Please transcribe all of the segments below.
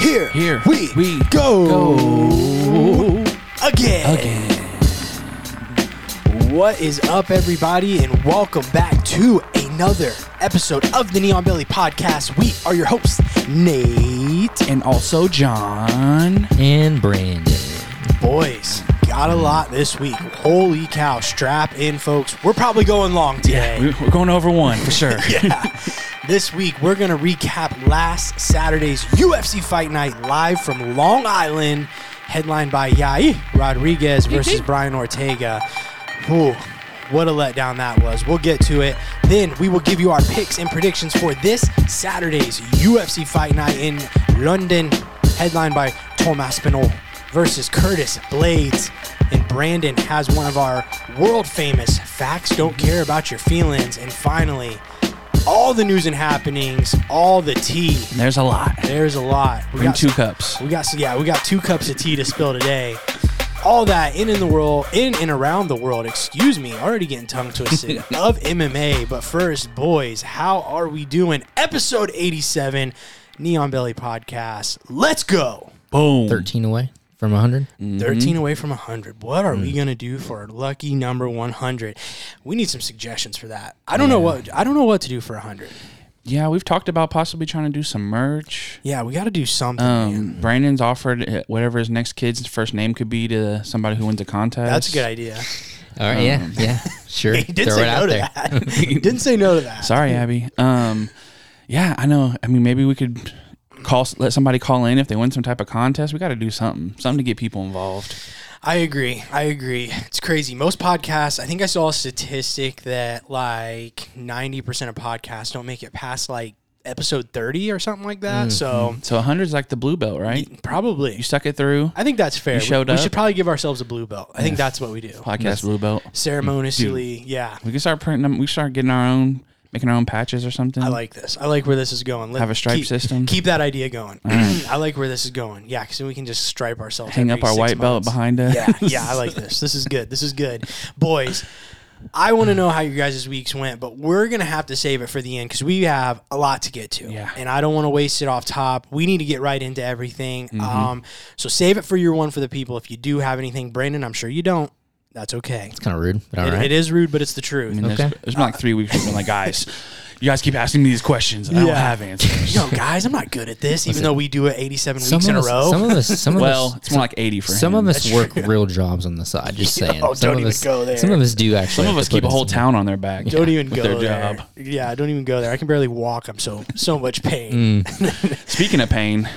Here, Here we, we go, go again. again. What is up, everybody, and welcome back to another episode of the Neon Belly Podcast. We are your hosts, Nate. And also John. and Brandon. Boys, got a lot this week. Holy cow! Strap in, folks. We're probably going long today. We- We're going over one for sure. yeah. This week, we're going to recap last Saturday's UFC Fight Night live from Long Island, headlined by Yair Rodriguez versus Brian Ortega. Whew, what a letdown that was. We'll get to it. Then we will give you our picks and predictions for this Saturday's UFC Fight Night in London, headlined by Tom Aspinall versus Curtis Blaydes. And Brandon has one of our world famous facts don't care about your feelings. And finally, all the news and happenings, all the tea. There's a lot. There's a lot. We Bring two some- cups. We got yeah, we got two cups of tea to spill today. All that in in the world, in and around the world. Excuse me, already getting tongue twisted of MMA. But first, boys, how are we doing? Episode eighty-seven, Neon Belly Podcast. Let's go. Boom. 13 away from 100. 13 away from 100. What are we going to do for our lucky number 100? We need some suggestions for that. I don't know what I don't know what to do for 100. Yeah, we've talked about possibly trying to do some merch. Yeah, we got to do something. Um, Brandon's offered whatever his next kid's first name could be to somebody who wins a contest. That's a good idea. All right, yeah, yeah, sure. He did Throw say it no out to there. that. he didn't say no to that. Sorry, Abby. Um, yeah, I know. I mean, maybe we could call let somebody call in if they win some type of contest. We got to do something, something to get people involved. I agree. I agree. It's crazy. Most podcasts, I think I saw a statistic that like 90% of podcasts don't make it past like episode 30 or something like that. Mm-hmm. So So 100 is like the blue belt, right? probably. You stuck it through. I think that's fair. You showed we, we should probably give ourselves a blue belt. I think that's what we do. Podcast blue belt. Ceremoniously, yeah. We can start printing them. We start getting our own, making our own patches or something. I like this. I like where this is going. Let- Have a stripe keep, system. Keep that idea going. I like where this is going. Yeah, because then we can just stripe ourselves. hang up our white belt behind us. Yeah, yeah, I like this. This is good. This is good, boys. I want to know how your guys' weeks went, but we're gonna have to save it for the end because we have a lot to get to. Yeah. and I don't want to waste it off top. We need to get right into everything. Mm-hmm. Um, so save it for your one for the people. If you do have anything, Brandon, I'm sure you don't. That's okay. It's kind of rude, but all It- right. it is rude, but it's the truth. I mean, there's, Okay. there's been like three weeks. We've been like, guys, you guys keep asking me these questions, and I don't Yeah. have answers. Yo, guys, I'm not good at this, even though we do it 87 Some weeks of in a us, row. Some of us, some of well, us, it's more like 80 for some him. of us That's work true. real jobs on the side. Just saying. Oh, some don't of even us, go there. Some of us do actually. Some of have us to keep put a whole some- town on their back. don't even with go their there. job. Yeah, don't even go there. I can barely walk. I'm so so much pain. Mm. Speaking of pain,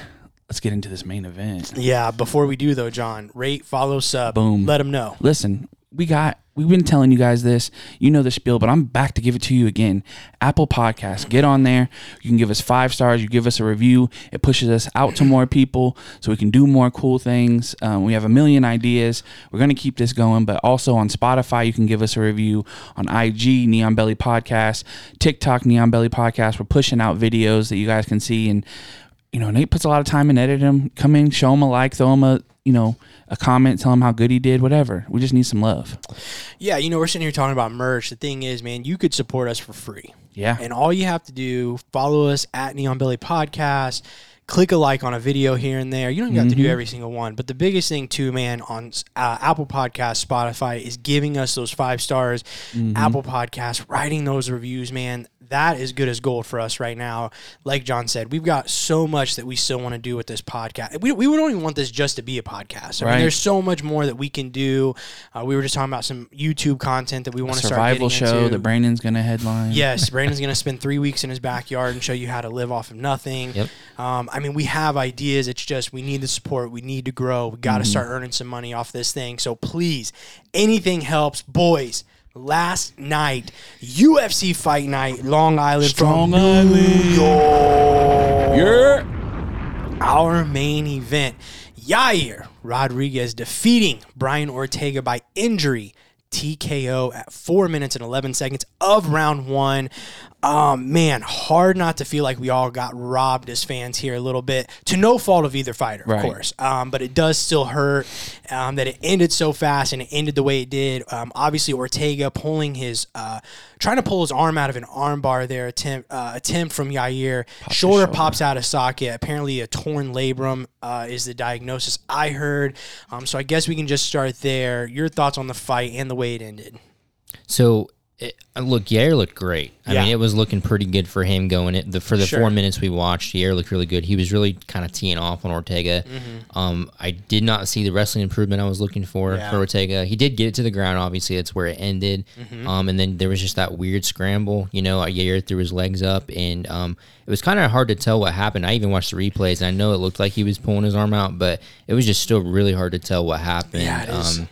let's get into this main event. Yeah, before we do though, John, rate, follow, sub. Boom. Let them know. Listen, we got we've been telling you guys this. You know the spiel, but I'm back to give it to you again. Apple Podcasts, get on there. You can give us five stars. You give us a review. It pushes us out to more people, so we can do more cool things. Um, we have a million ideas. We're gonna keep this going, but also on Spotify, you can give us a review. On IG, Neon Belly Podcast, TikTok, Neon Belly Podcast. We're pushing out videos that you guys can see and you know, Nate puts a lot of time in editing them. Come in, show him a like, throw him a, you know, a comment, tell him how good he did, whatever. We just need some love. Yeah, you know, we're sitting here talking about merch. The thing is, man, you could support us for free. Yeah. And all you have to do, follow us at Neon Belly Podcast. Click a like on a video here and there. You don't even have to do every single one. But the biggest thing, too, man, on uh, Apple Podcast, Spotify, is giving us those five stars. Apple Podcast, writing those reviews, man. That is good as gold for us right now. Like John said, we've got so much that we still want to do with this podcast. We, we don't even want this just to be a podcast. I Right. mean, there's so much more that we can do. Uh, we were just talking about some YouTube content that we want to start Survival show into. that Brandon's going to headline. Yes, Brandon's going to spend three weeks in his backyard and show you how to live off of nothing. Yep. Um, I mean, we have ideas. It's just we need the support. We need to grow. We got to start earning some money off this thing. So please, anything helps, boys. Last night, UFC Fight Night, Long Island, Strong from New York. Yeah. Our main event, Yair Rodriguez defeating Brian Ortega by injury. TKO at four minutes and 11 seconds of round one. Um, man, hard not to feel like we all got robbed as fans here a little bit, to no fault of either fighter, of Right. course. Um, but it does still hurt um, that it ended so fast and it ended the way it did. Um, obviously, Ortega pulling his, uh, trying to pull his arm out of an armbar there, attempt uh, attempt from Yair. shoulder, shoulder. pops out of socket. Apparently, a torn labrum uh, is the diagnosis I heard. Um, so I guess we can just start there. Your thoughts on the fight and the way it ended? So, it, uh, look, Yair looked great. I Yeah. mean, it was looking pretty good for him going it. The, for the Sure. four minutes we watched, Yair looked really good. He was really kind of teeing off on Ortega. Mm-hmm. Um, I did not see the wrestling improvement I was looking for Yeah. for Ortega. He did get it to the ground. Obviously, that's where it ended. Mm-hmm. Um, and then there was just that weird scramble. You know, Yair threw his legs up, and um, it was kind of hard to tell what happened. I even watched the replays, and I know it looked like he was pulling his arm out, but it was just still really hard to tell what happened. Yeah, it is. Um,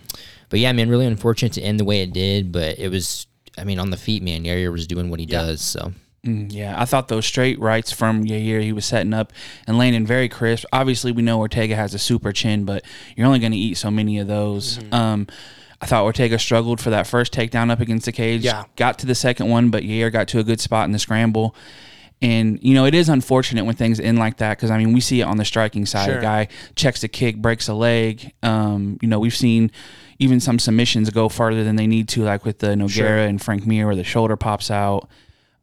but yeah, man, really unfortunate to end the way it did. But it was, I mean, on the feet, man, Yair was doing what he does. So Mm, yeah, I thought those straight rights from Yair he was setting up and landing very crisp. Obviously, we know Ortega has a super chin, but you're only going to eat so many of those. Mm-hmm. Um, I thought Ortega struggled for that first takedown up against the cage. Yeah. Got to the second one, but Yair got to a good spot in the scramble. And, you know, it is unfortunate when things end like that because, I mean, we see it on the striking side. Sure. A guy checks a kick, breaks a leg. Um, you know, we've seen even some submissions go farther than they need to, like with the Nogueira Sure. and Frank Mir, where the shoulder pops out.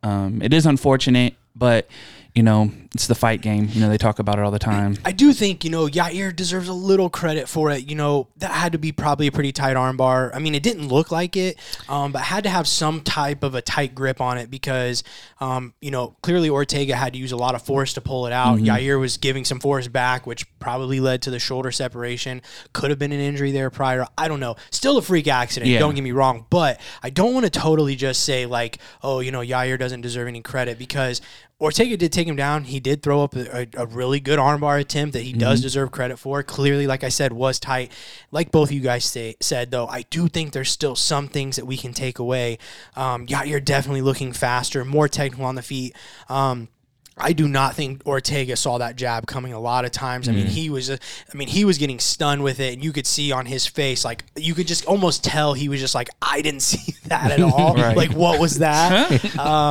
Um, it is unfortunate, but you know it's the fight game. You know they talk about it all the time. I do think, you know, Yair deserves a little credit for it. You know, that had to be probably a pretty tight armbar. I mean, it didn't look like it, um, but had to have some type of a tight grip on it because, um, you know, clearly Ortega had to use a lot of force to pull it out. Yair was giving some force back, which probably led to the shoulder separation. Could have been an injury there prior. I don't know. Still a freak accident. Yeah. Don't get me wrong, but I don't want to totally just say like, oh, you know, Yair doesn't deserve any credit because Ortega did take him down. He did throw up a, a, really good armbar attempt that he does deserve credit for. Clearly, like I said, was tight. Like both of you guys say, said, though, I do think there's still some things that we can take away. Um, yeah, you're definitely looking faster, more technical on the feet. Um, I do not think Ortega saw that jab coming a lot of times. I mean, he was, I mean, he was getting stunned with it, and you could see on his face, like you could just almost tell he was just like, I didn't see that at all. Right. Like, what was that?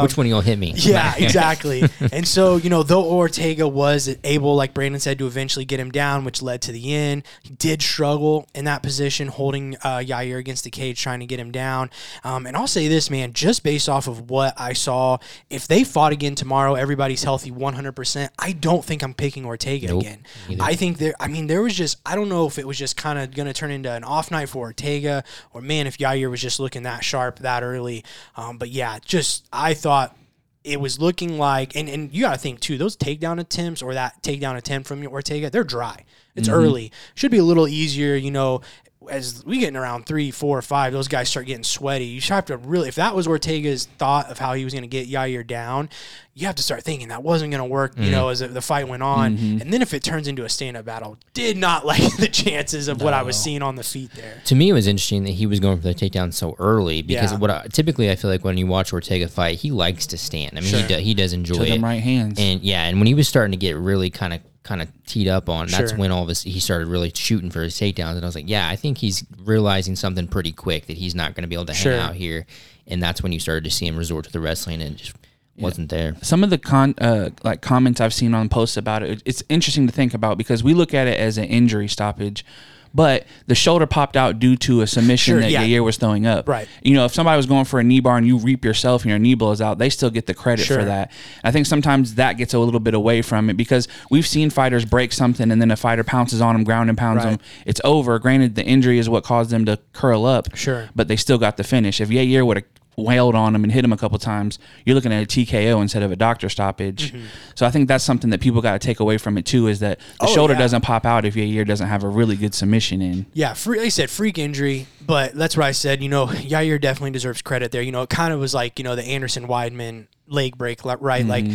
which one of y'all hit me? Um, Yeah, exactly. and so, you know, though Ortega was able, like Brandon said, to eventually get him down, which led to the end, he did struggle in that position, holding uh, Yair against the cage, trying to get him down. Um, and I'll say this, man, just based off of what I saw, if they fought again tomorrow, everybody's healthy 100%, I don't think I'm picking Ortega Nope, again. neither. I think there, I mean, there was just, I don't know if it was just kind of going to turn into an off night for Ortega or, man, if Yair was just looking that sharp that early. Um, but yeah, just, I thought it was looking like, and, and you got to think too, those takedown attempts or that takedown attempt from Ortega, they're dry. It's early. Should be a little easier, you know. As we getting around three, four, five, those guys start getting sweaty. You should have to really, if that was Ortega's thought of how he was going to get Yair down, you have to start thinking that wasn't going to work. You know, mm-hmm. as the fight went on, mm-hmm. and then if it turns into a stand-up battle, did not like the chances of what I was seeing on the feet there. To me, it was interesting that he was going for the takedown so early because Yeah. what I, typically I feel like when you watch Ortega fight, he likes to stand. I mean, he, do, he does enjoy To it. them right hands. And yeah, and when he was starting to get really kind of kind of teed up on, that's Sure. when all of us he started really shooting for his takedowns, and I was like, yeah, I think he's realizing something pretty quick that he's not going to be able to Sure. hang out here, and that's when you started to see him resort to the wrestling and just wasn't there. some of the con uh, like comments I've seen on posts about it, it's interesting to think about because we look at it as an injury stoppage, but the shoulder popped out due to a submission Sure, that yeah. Yair was throwing up. Right. You know, if somebody was going for a knee bar and you reap yourself and your knee blows out, they still get the credit Sure. for that. I think sometimes that gets a little bit away from it because we've seen fighters break something and then a fighter pounces on them, ground and pounds Right. them. It's over. Granted, the injury is what caused them to curl up. Sure. But they still got the finish. If Yair would have wailed on him and hit him a couple times, you're looking at a TKO instead of a doctor stoppage. So I think that's something that people got to take away from it too is that the Mm-hmm. Oh, shoulder yeah. doesn't pop out if Yair doesn't have a really good submission in. Yeah, free, like I said, freak injury, but that's what I said. You know, Yair definitely deserves credit there. You know, it kind of was like, you know, the Anderson Weidman leg break, right? Like,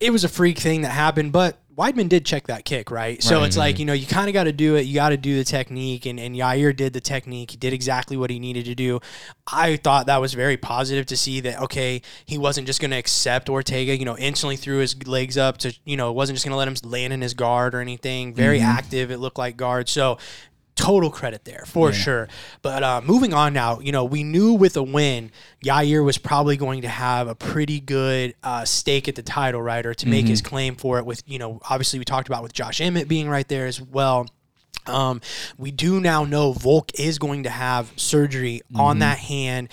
it was a freak thing that happened, but Weidman did check that kick, right? So it's like, you know, you kind of got to do it. You got to do the technique, and, and Yair did the technique. He did exactly what he needed to do. I thought that was very positive to see that, okay, he wasn't just going to accept Ortega, you know, instantly threw his legs up to, you know, wasn't just going to let him land in his guard or anything. Very mm-hmm. active, it looked like guard. So, total credit there for sure. But uh, moving on now, you know, we knew with a win, Yair was probably going to have a pretty good uh, stake at the title, right, or to make his claim for it. With you know, obviously we talked about with Josh Emmett being right there as well. Um, we do now know Volk is going to have surgery on that hand,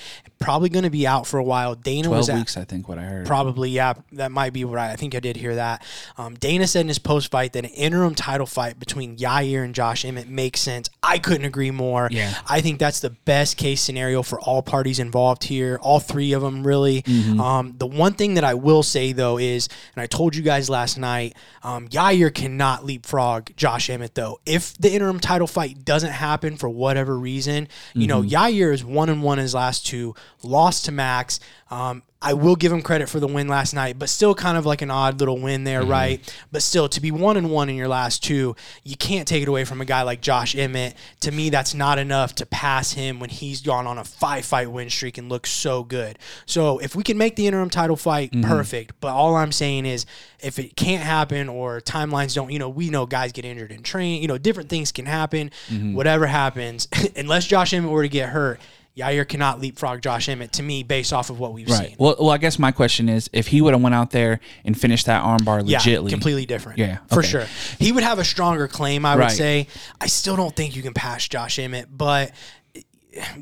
probably going to be out for a while. Dana was at, weeks, I think, what I heard. Probably, yeah, that might be what I think I did hear that. Um, Dana said in his post fight that an interim title fight between Yair and Josh Emmett makes sense. I couldn't agree more. Yeah. I think that's the best case scenario for all parties involved here, all three of them, really. Mm-hmm. Um, the one thing that I will say, though, is, and I told you guys last night, um, Yair cannot leapfrog Josh Emmett, though. If the interim title fight doesn't happen for whatever reason, you know, Mm-hmm. Yair is one and one in his last two, lost to Max. Um, I will give him credit for the win last night, but still kind of like an odd little win there, Mm-hmm. right? But still, to be one and one in your last two, you can't take it away from a guy like Josh Emmett. To me, that's not enough to pass him when he's gone on a five fight win streak and looks so good. So if we can make the interim title fight, Mm-hmm. perfect. But all I'm saying is, if it can't happen or timelines don't, you know, we know guys get injured in training, you know, different things can happen. Mm-hmm. Whatever happens, unless Josh Emmett were to get hurt. Yair cannot leapfrog Josh Emmett to me based off of what we've Right. seen. Well, well, I guess my question is, if he would have went out there and finished that armbar Yeah, completely different. Yeah, for okay. sure. He would have a stronger claim, I would Right. say. I still don't think you can pass Josh Emmett, but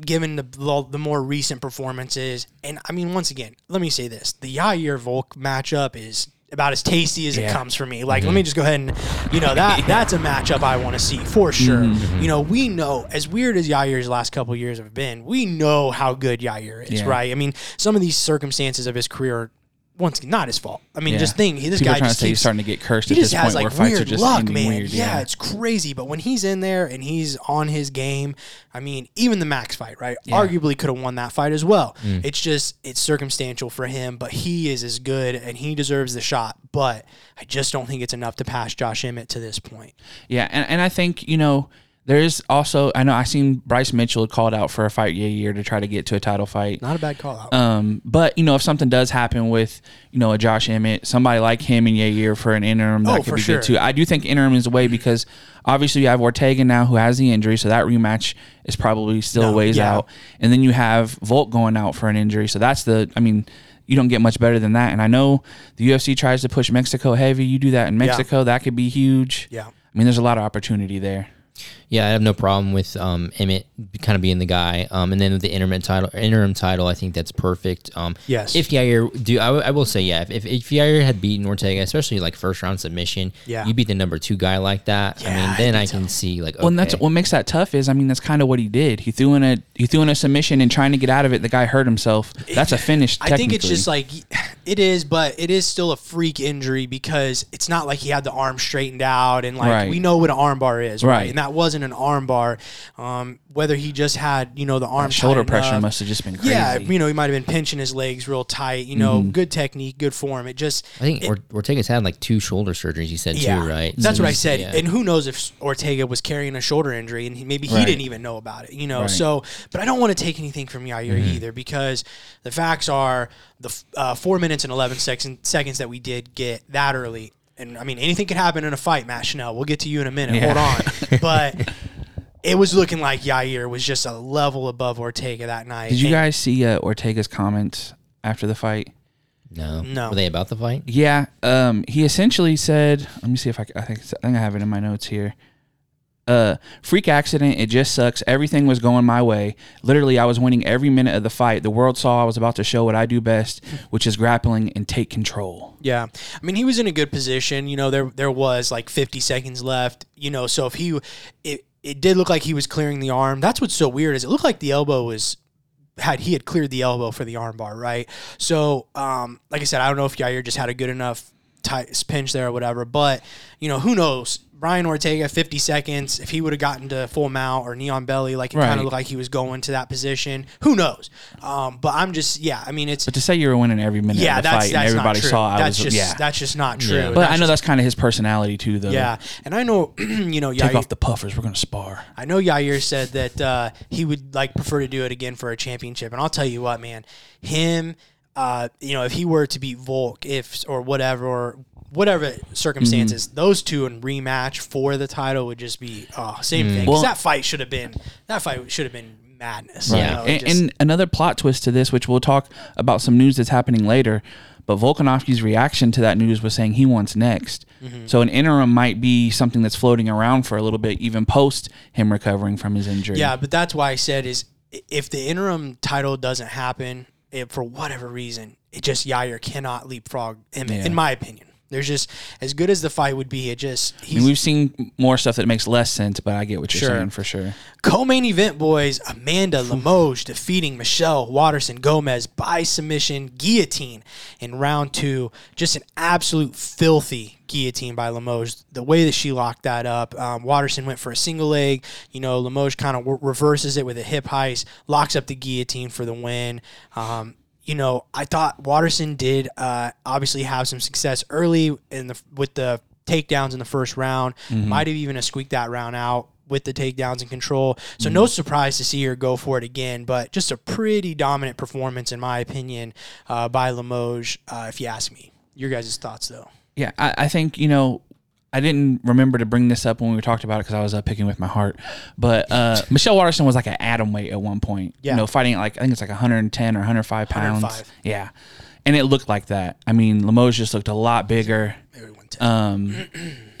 given the the more recent performances, and I mean, once again, let me say this: the Yair Volk matchup is about as tasty as it comes for me. Like, let me just go ahead and, you know, that that's a matchup I want to see for sure. Mm-hmm. You know, we know as weird as Yair's last couple years have been, we know how good Yair is, Yeah. right? I mean, some of these circumstances of his career. Once again, not his fault. I mean, Yeah. just think this People are guy trying just to say he's keeps- starting to get cursed he at just this has point where like fights are weird just luck, ending man. weird. yeah, it's crazy. But when he's in there and he's on his game, I mean, even the Max fight, right? Arguably could have won that fight as well. Mm. It's just it's circumstantial for him, but he is as good and he deserves the shot. But I just don't think it's enough to pass Josh Emmett to this point. Yeah, and, and I think you know there is also I know I seen Bryce Mitchell called out for a fight yeah year to try to get to a title fight. Not a bad call out. Um, but you know if something does happen with you know a Josh Emmett, somebody like him in Yair for an interim that Oh, could be sure. good too. I do think interim is the way because obviously you have Ortega now who has the injury, so that rematch is probably still a No, ways yeah. out, and then you have Volk going out for an injury, so that's the I mean. You don't get much better than that, and I know the UFC tries to push Mexico heavy. You do that in Mexico, that could be huge. yeah. I mean, there's a lot of opportunity there. Yeah, I have no problem with um, Emmett kind of being the guy. Um, and then with the interim title, interim title, I think that's perfect. Um, Yes. If Yair do, I, w- I will say, yeah, if, if, if Yair had beaten Ortega, especially like first round submission, Yeah. you beat the number two guy like that. I mean, then I I think can see like, Well, and that's what makes that tough. Is I mean, that's kind of what he did. He threw in a he threw in a submission and trying to get out of it. The guy hurt himself. That's a finish. I think it's just like it is, but it is still a freak injury because it's not like he had the arm straightened out and like Right. we know what an arm bar is, right? Right. And that wasn't an arm bar. Um, whether he just had you know the arm shoulder pressure enough- must have just been crazy. Yeah, you know he might have been pinching his legs real tight. You know, good technique, good form. It just I think Or- Ortega's had like two shoulder surgeries. He said yeah, too, right? That's So what I said. yeah. And who knows if Ortega was carrying a shoulder injury and he, maybe he Right. didn't even know about it, you know? Right. So, but I don't want to take anything from Yair Mm-hmm. either because the facts are the uh, four minutes and 11 second, seconds that we did get that early. And I mean, anything could happen in a fight, Matt Schnell. We'll get to you in a minute. Yeah. Hold on. But it was looking like Yair was just a level above Ortega that night. Did you And- guys see uh, Ortega's comments after the fight? no, No. Were they about the fight? Yeah, um, he essentially said, "Let me see if I, c- I think I think I have it in my notes here." Uh, freak accident. It just sucks. Everything was going my way. Literally, I was winning every minute of the fight. The world saw I was about to show what I do best, which is grappling and take control. Yeah, I mean he was in a good position. You know, there there was like 50 seconds left. You know, so if he, it it did look like he was clearing the arm. That's what's so weird is it looked like the elbow was had he had cleared the elbow for the armbar, right? So, um, like I said, I don't know if Yair just had a good enough tight pinch there or whatever, but you know, who knows? Brian Ortega, 50 seconds. If he would have gotten to full mount or knee on belly, like it kind of looked like he was going to that position. Who knows? Um, but I'm just, yeah. I mean, it's But to say you were winning every minute yeah, of the that's fight that's and everybody not true. saw I that's was just yeah. that's just not true. Yeah. but I know just- that's kind of his personality too, though. yeah, and I know you know Take off the puffers. We're gonna spar. I know Yair said that uh, he would like prefer to do it again for a championship, and I'll tell you what, man, him. Uh, you know, if he were to beat Volk, if or whatever, or whatever circumstances, Mm-hmm. those two in rematch for the title would just be oh, same thing. 'Cause Mm. Well- that fight should have been that fight should have been madness. you Yeah. know, and, just- and another plot twist to this, which we'll talk about some news that's happening later. But Volkanovski's reaction to that news was saying he wants next. Mm-hmm. So an interim might be something that's floating around for a little bit, even post him recovering from his injury. Yeah, but that's why I said is if the interim title doesn't happen if for whatever reason, it just Yair cannot leapfrog him. Yeah. In my opinion, there's just as good as the fight would be. It just I mean, we've seen more stuff that makes less sense, but I get what you're Sure. saying for sure. co-main event boys. Amanda Lemos defeating Michelle Waterson Gomez by submission guillotine in round two. Just an absolute filthy guillotine by Lemos. The way that she locked that up, um, Waterson went for a single leg. You know, Lemos kind of w- reverses it with a hip heist, locks up the guillotine for the win. Um, you know, I thought Waterson did uh, obviously have some success early in the with the takedowns in the first round. Might have even squeaked that round out with the takedowns and control. So no surprise to see her go for it again. But just a pretty dominant performance, in my opinion, uh, by Lemos. Uh, if you ask me, your guys' thoughts though. Yeah, I, I think you know. I didn't remember to bring this up when we talked about it because I was uh, picking with my heart. But uh, Michelle Waterson was like an atom weight at one point. Yeah. You know, fighting at like I think it's like 110 or 105 pounds. 105. Yeah, and it looked like that. I mean, Lemos just looked a lot bigger. Um,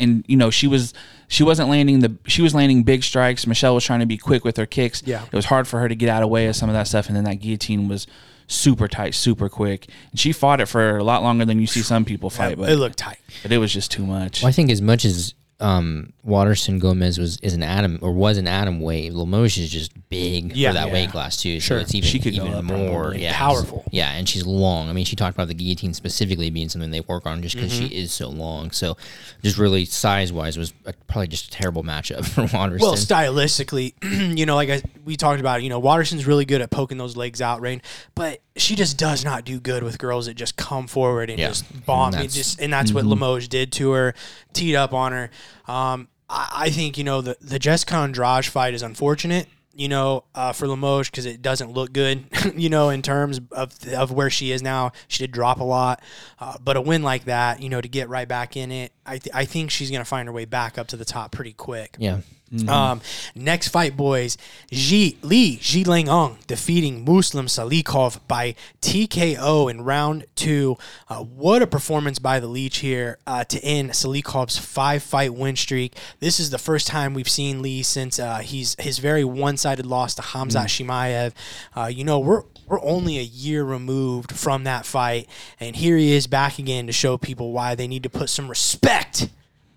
and you know she was she wasn't landing the she was landing big strikes. Michelle was trying to be quick with her kicks. Yeah. it was hard for her to get out of way of some of that stuff. And then that guillotine was super tight, super quick. And she fought it for a lot longer than you see some people fight. But it looked tight. but it was just too much. Well, I think as much as um, Waterson Gomez was is an atom or was an atom weight, Lemos is just big Yeah. for that Yeah. weight class too. Sure. So it's even She could go even up more yeah, Powerful. Yeah, and she's long. I mean, she talked about the guillotine specifically being something they work on just because Mm-hmm. she is so long. So just really size wise was a, probably just a terrible matchup for Waterson. Well, stylistically, you know, like I, we talked about, you know, Waterson's really good at poking those legs out, right? But she just does not do good with girls that just come forward and Yeah. just bomb. And And, that's- just, and that's what Lemos did to her, teed up on her. Um, I, I think, you know, the, the Jessica Andrade fight is unfortunate. You know, uh, for Lemos because it doesn't look good. you know, in terms of of where she is now, she did drop a lot. Uh, but a win like that, you know, to get right back in it, I th- I think she's gonna find her way back up to the top pretty quick. yeah. Um, next fight, boys. Ji Li Jingliang defeating Muslim Salikhov by TKO in round two. Uh, what a performance by the Leech here uh, to end Salikhov's five-fight win streak. This is the first time we've seen Lee since uh, he's his very one-sided loss to Hamzat Chimaev. Uh, you know, we're we're only a year removed from that fight, and here he is back again to show people why they need to put some respect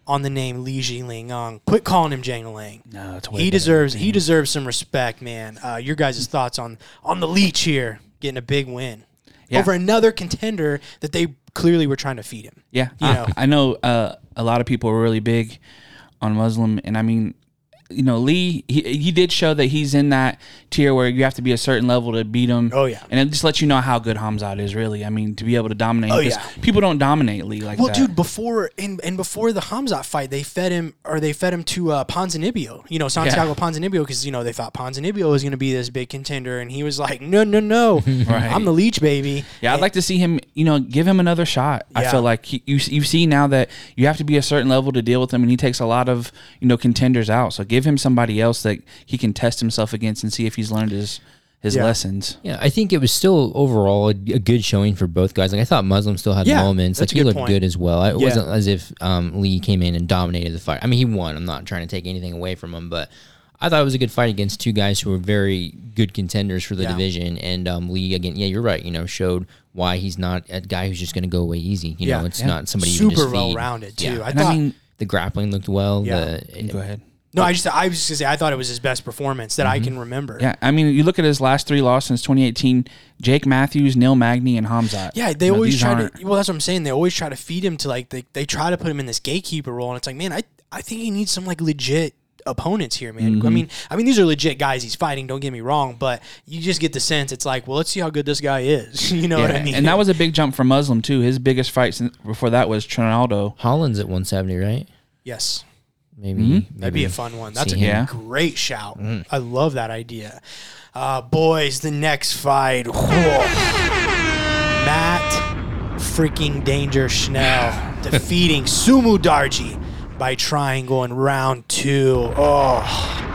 on the name Li Jingliang. Quit calling him Jang Lang. No, it's way he deserves he deserves some respect, man. Uh, your guys' thoughts on on the Leech here getting a big win Yeah. over another contender that they clearly were trying to feed him. Yeah, You I, know. I know uh, a lot of people are really big on Muslim, and I mean, you know, Lee he, he did show that he's in that tier where you have to be a certain level to beat him. Oh, yeah. and it just lets you know how good Hamzat is. Really, I mean, to be able to dominate. Oh, yeah. people don't dominate Lee like Well, that. Well, dude, before and and before the Hamzat fight, they fed him or they fed him to uh, Ponzinibbio. You know, Santiago Ponzinibbio because you know they thought Ponzinibbio was going to be this big contender, and he was like, no, no, no, Right. I'm the Leech, baby. Yeah, I'd like to see him. You know, give him another shot. I feel like he, you you see now that you have to be a certain level to deal with him, and he takes a lot of you know contenders out. So give him somebody else that he can test himself against and see if he's learned his his Yeah. lessons. Yeah, I think it was still overall a, a good showing for both guys. Like I thought Muslim still had Yeah, moments. that's Like he good looked point. good as well. It Yeah. wasn't as if um, Lee came in and dominated the fight. I mean, he won. I'm not trying to take anything away from him, but I thought it was a good fight against two guys who were very good contenders for the Yeah. division. And um, Lee again, yeah, you're right. You know, showed why he's not a guy who's just going to go away easy. You Yeah. know, it's Yeah. not somebody you Super just feed. well rounded too. Yeah. I And thought. I mean, The grappling looked well. Yeah. The, go ahead. No, I just I was just gonna say I thought it was his best performance that I can remember. Yeah, I mean, you look at his last three losses since 2018: Jake Matthews, Neil Magny, and Hamzat. Yeah, they You know, always these try aren't- to. Well, that's what I'm saying. They always try to feed him to like they, they try to put him in this gatekeeper role, and it's like, man, I I think he needs some like legit opponents here, man. Mm-hmm. I mean, I mean these are legit guys he's fighting. Don't get me wrong, but you just get the sense it's like, well, let's see how good this guy is. you know what I Yeah, mean? And that was a big jump for Muslim too. His biggest fight since, before that was Trinaldo. Holland's at 170, right? yes, Maybe Mm-hmm. that'd be a fun one. That's a him. Great shout. Mm. I love that idea. Uh, boys, the next fight. Whoa. freaking danger Schnell defeating Su Mudaerji by triangle in round two. Oh.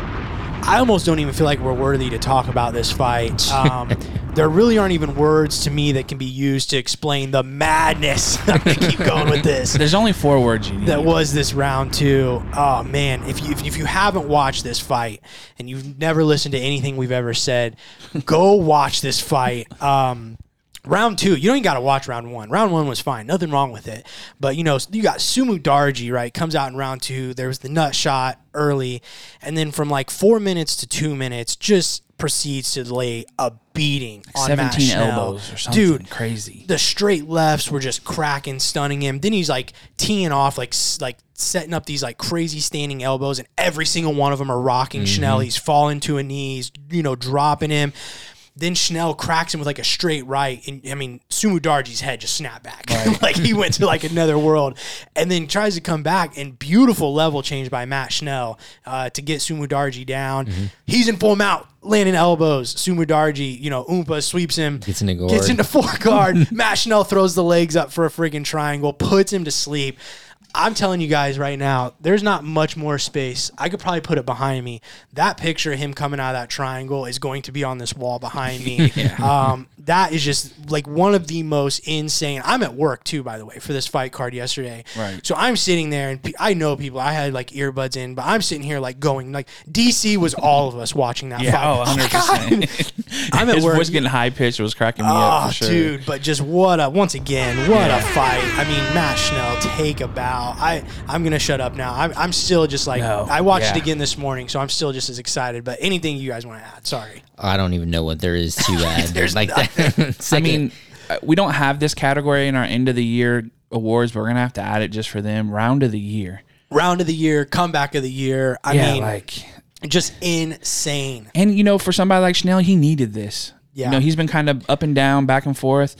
I almost don't even feel like we're worthy to talk about this fight. Um, there really aren't even words to me that can be used to explain the madness. I'm gonna keep going with this. There's only four words you need. That was this round two. Oh man, if you if, if you haven't watched this fight and you've never listened to anything we've ever said, go watch this fight. Um, Round two, you don't even got to watch round one. Round one was fine, nothing wrong with it. But you know, you got Su Mudaerji, right? Comes out in round two. There was the nut shot early, and then from like four minutes to two minutes, just proceeds to lay a beating on 17 Schnell. elbows or something Dude, crazy. the straight lefts were just cracking, stunning him. Then he's like teeing off, like like setting up these like crazy standing elbows, and every single one of them are rocking mm-hmm. Schnell. He's falling to a knee, he's you know dropping him. Then Schnell cracks him with like a straight right, and I mean Su Mudaerji's head just snapped back, like he went to like another world, and then tries to come back and beautiful level change by Matt Schnell uh, to get Su Mudaerji down. He's in full mount, landing elbows. Su Mudaerji, you know, Upa sweeps him, Gets into guard. gets into four guard. Matt Schnell throws the legs up for a freaking triangle, puts him to sleep. I'm telling you guys right now, there's not much more space. I could probably put it behind me. That picture of him coming out of that triangle is going to be on this wall behind me. um, that is just like one of the most insane. I'm at work too, by the way, for this fight card yesterday. Right. So I'm sitting there, and pe- I know people. I had like earbuds in, but I'm sitting here like going like DC was all of us watching that Yeah, fight. oh, 100%. I'm at His work. voice getting high pitched was cracking me up Oh, for sure. dude! But just what a once again, what a fight! I mean, Matt Schnell, take a bow. I I'm gonna shut up now. I'm, I'm still just like No, I watched it again this morning, so I'm still just as excited. But anything you guys want to add? Sorry. I don't even know what there is to add. There's like that. I mean, uh, we don't have this category in our end of the year awards, but we're gonna have to add it just for them. Round of the year. Round of the year, comeback of the year. I yeah, mean, like, just insane. and you know, for somebody like Schnell, he needed this. Yeah. You know, he's been kind of up and down, back and forth,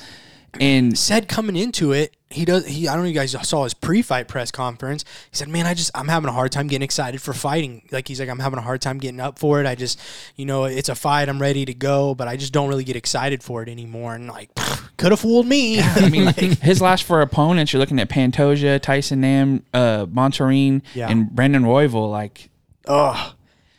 and Said coming into it, he does. He I don't know if you guys saw his pre-fight press conference. He said, "Man, I just I'm having a hard time getting excited for fighting. Like he's like I'm having a hard time getting up for it. I just, you know, it's a fight. I'm ready to go, but I just don't really get excited for it anymore. And like, could have fooled me. I mean, his last four opponents, you're looking at Pantoja, Tyson Nam, uh, Bontorin, Yeah. and Brandon Royval. Like, oh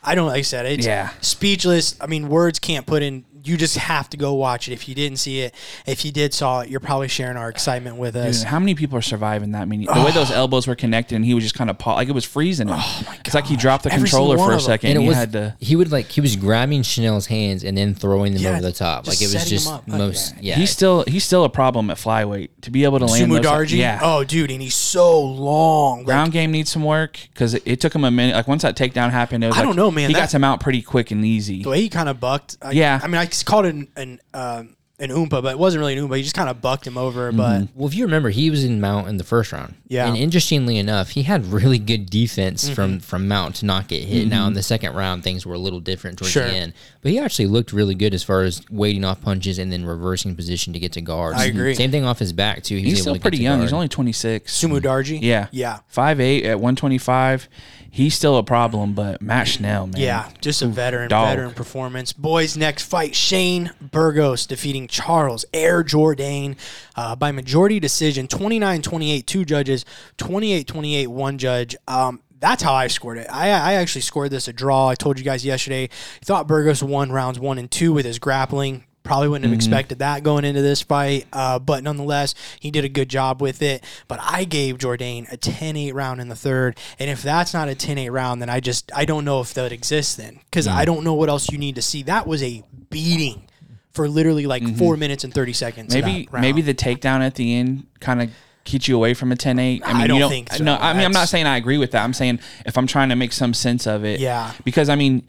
I don't like I said it's Yeah. speechless. I mean, words can't put in. You just have to go watch it. If you didn't see it, if you did saw it, you're probably sharing our excitement with us. dude, how many people are surviving that? many? the way those elbows were connected, and he was just kind of pa- like it was freezing him. Oh my god! It's like he dropped the Every controller for a second. and And it he was had to. he would like he was grabbing Schnell's hands and then throwing them Yeah, over the top. Like it was just him up. Most yeah. He's still he's still a problem at flyweight to be able to land Sumu those. Darji. Yeah. Oh, dude, and he's so long. Like, Ground game needs some work because it, it took him a minute. Like once that takedown happened, it was I like- don't know, man. He That- got him out pretty quick and easy. the way he kind of bucked. I, Yeah. I mean, I called it an an, um, an upa, but it wasn't really an upa. He just kind of bucked him over. But Well, if you remember, he was in Mount in the first round. Yeah. And interestingly enough, he had really good defense Mm-hmm. from from Mount to not get hit. Now in the second round, things were a little different towards Sure. the end, but he actually looked really good as far as waiting off punches and then reversing position to get to guards. I agree. Same thing off his back too. He was He's able still to get pretty to young. guard. He's only 26. Su Mudaerji. Yeah. Yeah. Five eight at 125. He's still a problem, but Matt Schnell, man. Yeah, just a veteran, dog. veteran performance. Boys, next fight: Shane Burgos defeating Charles Air Jourdain uh, by majority decision, 29-28, two judges, 28-28, one judge. Um, that's how I scored it. I, I actually scored this a draw. I told you guys yesterday. Thought Burgos won rounds one and two with his grappling. Probably wouldn't have mm-hmm. expected that going into this fight, uh, but nonetheless, he did a good job with it. But I gave Jourdain a 10-8 round in the third, and if that's not a 10-8 round, then I just I don't know if that exists then, because I mm. don't know what else you need to see. That was a beating for literally like mm-hmm. four minutes and thirty seconds. Maybe maybe the takedown at the end kind of keeps you away from a 10-8. I mean, I you don't don't think so. No, I mean, I'm not saying I agree with that. I'm saying if I'm trying to make some sense of it. Yeah. Because I mean,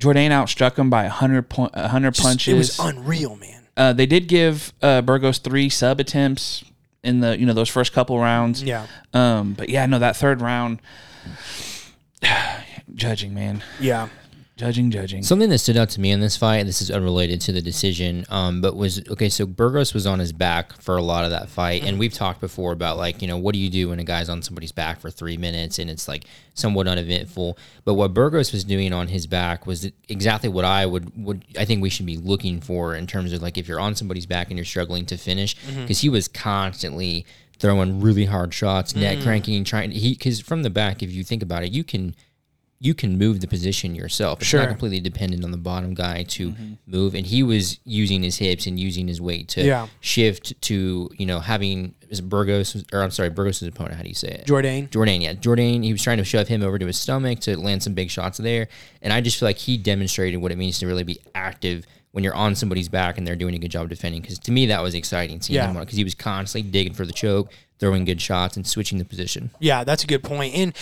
Jourdain outstruck him by 100 point, 100 Just- punches. It was unreal, man. Uh, they did give uh, Burgos three sub attempts in the you know those first couple rounds. Yeah, Um, but yeah, no, that third round, judging man, yeah. Judging, judging. Something that stood out to me in this fight, this is unrelated to the decision, um, but was okay. So Burgos was on his back for a lot of that fight, and we've talked before about like you know what do you do when a guy's on somebody's back for three minutes and it's like somewhat uneventful. But what Burgos was doing on his back was exactly what I would would I think we should be looking for in terms of like if you're on somebody's back and you're struggling to finish, because he was constantly throwing really hard shots, neck cranking, trying he because from the back, if you think about it, you can you can move the position yourself. It's Sure. not completely dependent on the bottom guy to mm-hmm. move. And he was using his hips and using his weight to Yeah. shift to, you know, having is Burgos or I'm sorry, Burgos' opponent, how do you say it? Jordan. Jordan, yeah. Jordan, he was trying to shove him over to his stomach to land some big shots there. And I just feel like he demonstrated what it means to really be active when you're on somebody's back and they're doing a good job defending. Because to me, that was exciting seeing Yeah. him because he was constantly digging for the choke, throwing good shots, and switching the position. Yeah, that's a good point. And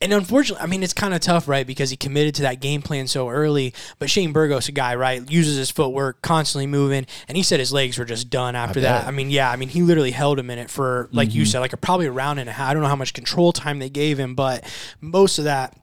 and unfortunately, I mean, it's kind of tough, right? Because he committed to that game plan so early. But Shane Burgos, a guy, right, uses his footwork, constantly moving, and he said his legs were just done after that. I mean, yeah, I mean, he literally held a minute for, like you mm-hmm. said, like a, probably a round and a half. I don't know how much control time they gave him, but most of that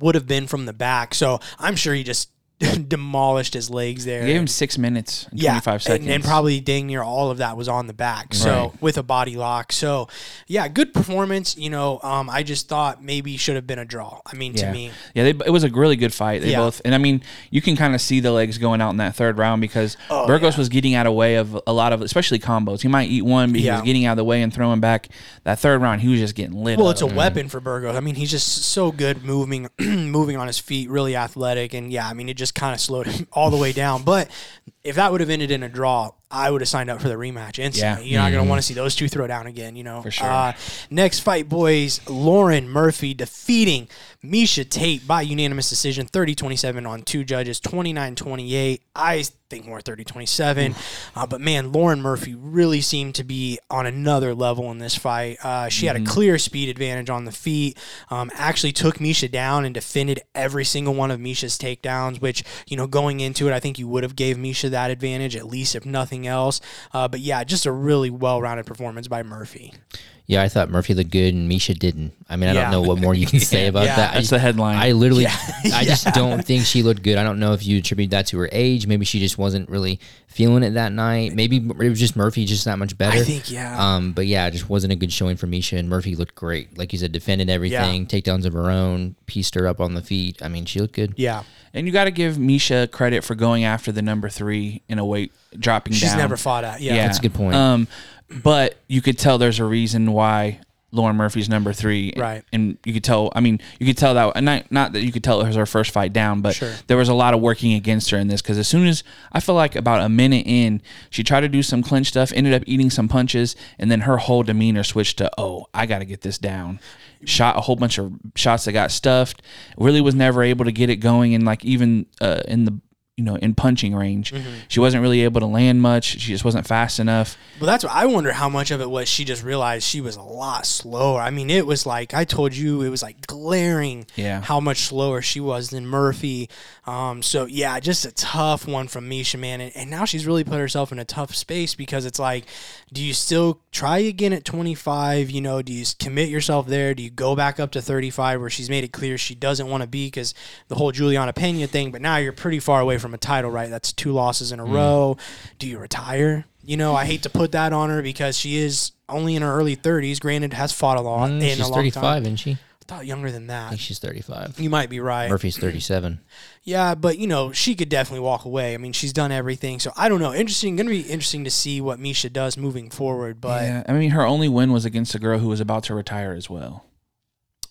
would have been from the back. So I'm sure he just demolished his legs there. Gave him six minutes and yeah, 25 seconds. And, probably dang near all of that was on the back. So Right. with a body lock. So yeah, good performance. You know, um, I just thought maybe should have been a draw. I mean, yeah. to me, Yeah, they, it was a really good fight. They Yeah. both, and I mean, you can kind of see the legs going out in that third round because Oh, Burgos yeah. was getting out of way of a lot of, especially combos. He might eat one, but he was getting out of the way and throwing back. That third round, he was just getting lit. well, up. it's a weapon for Burgos. I mean, he's just so good moving, moving on his feet, really athletic, and yeah, I mean, it just kind of slowed him all the way down. But if that would have ended in a draw, I would have signed up for the rematch instantly. Yeah. You're not going to want to see those two throw down again, you know. For sure. Uh, next fight, boys, Lauren Murphy defeating Miesha Tate by unanimous decision, 30-27 on two judges, 29-28. I think more 30-27. Uh, but man, Lauren Murphy really seemed to be on another level in this fight. Uh, she had a clear speed advantage on the feet. Um, actually took Miesha down and defended every single one of Miesha's takedowns, which, you know, going into it, I think you would have gave Miesha that advantage, at least if nothing else. Uh, but yeah, just a really well-rounded performance by Murphy. Yeah, I thought Murphy looked good and Miesha didn't. I mean, I Yeah. don't know what more you can say about Yeah. that. That's I, the headline. I literally, Yeah. I just don't think she looked good. I don't know if you attribute that to her age. Maybe she just wasn't really feeling it that night. Maybe it was just Murphy just that much better. I think, yeah. Um, but yeah, it just wasn't a good showing for Miesha. And Murphy looked great. Like you said, defended everything, takedowns of her own, pieced her up on the feet. I mean, she looked good. yeah. and you got to give Misha credit for going after the number three in a weight dropping She's down. never fought at. Yeah. Yeah, That's a good point. Um, but you could tell there's a reason why Lauren Murphy's number three, Right. And you could tell. I mean, you could tell that. And not, not that you could tell it was her first fight down, but Sure. there was a lot of working against her in this because as soon as I feel like about a minute in, she tried to do some clinch stuff, ended up eating some punches, and then her whole demeanor switched to, "Oh, I got to get this down." Shot a whole bunch of shots that got stuffed. Really was never able to get it going, and like even uh, in the you know in punching range, Mm-hmm. she wasn't really able to land much. She just wasn't fast enough. Well, that's what I wonder how much of it was she just realized she was a lot slower. I mean, it was like I told you, it was like glaring Yeah. how much slower she was than Murphy. Um, so yeah, just a tough one from Miesha, man. And, and now she's really put herself in a tough space because it's like, do you still try again at 25? You know, do you commit yourself there? Do you go back up to 35 where she's made it clear she doesn't want to be because the whole Julianna Peña thing? But now you're pretty far away from a title, right? That's two losses in a Mm. row. Do you retire? You know, I hate to put that on her because she is only in her early 30s. Granted, has fought a lot Mm, in she's a long 35, time. isn't she? I I thought younger than that. think she's 35. You might be right. Murphy's 37. Yeah, but you know, she could definitely walk away. I mean, she's done everything. So I don't know. Interesting. Going to be interesting to see what Miesha does moving forward. But yeah, yeah, I mean, her only win was against a girl who was about to retire as well.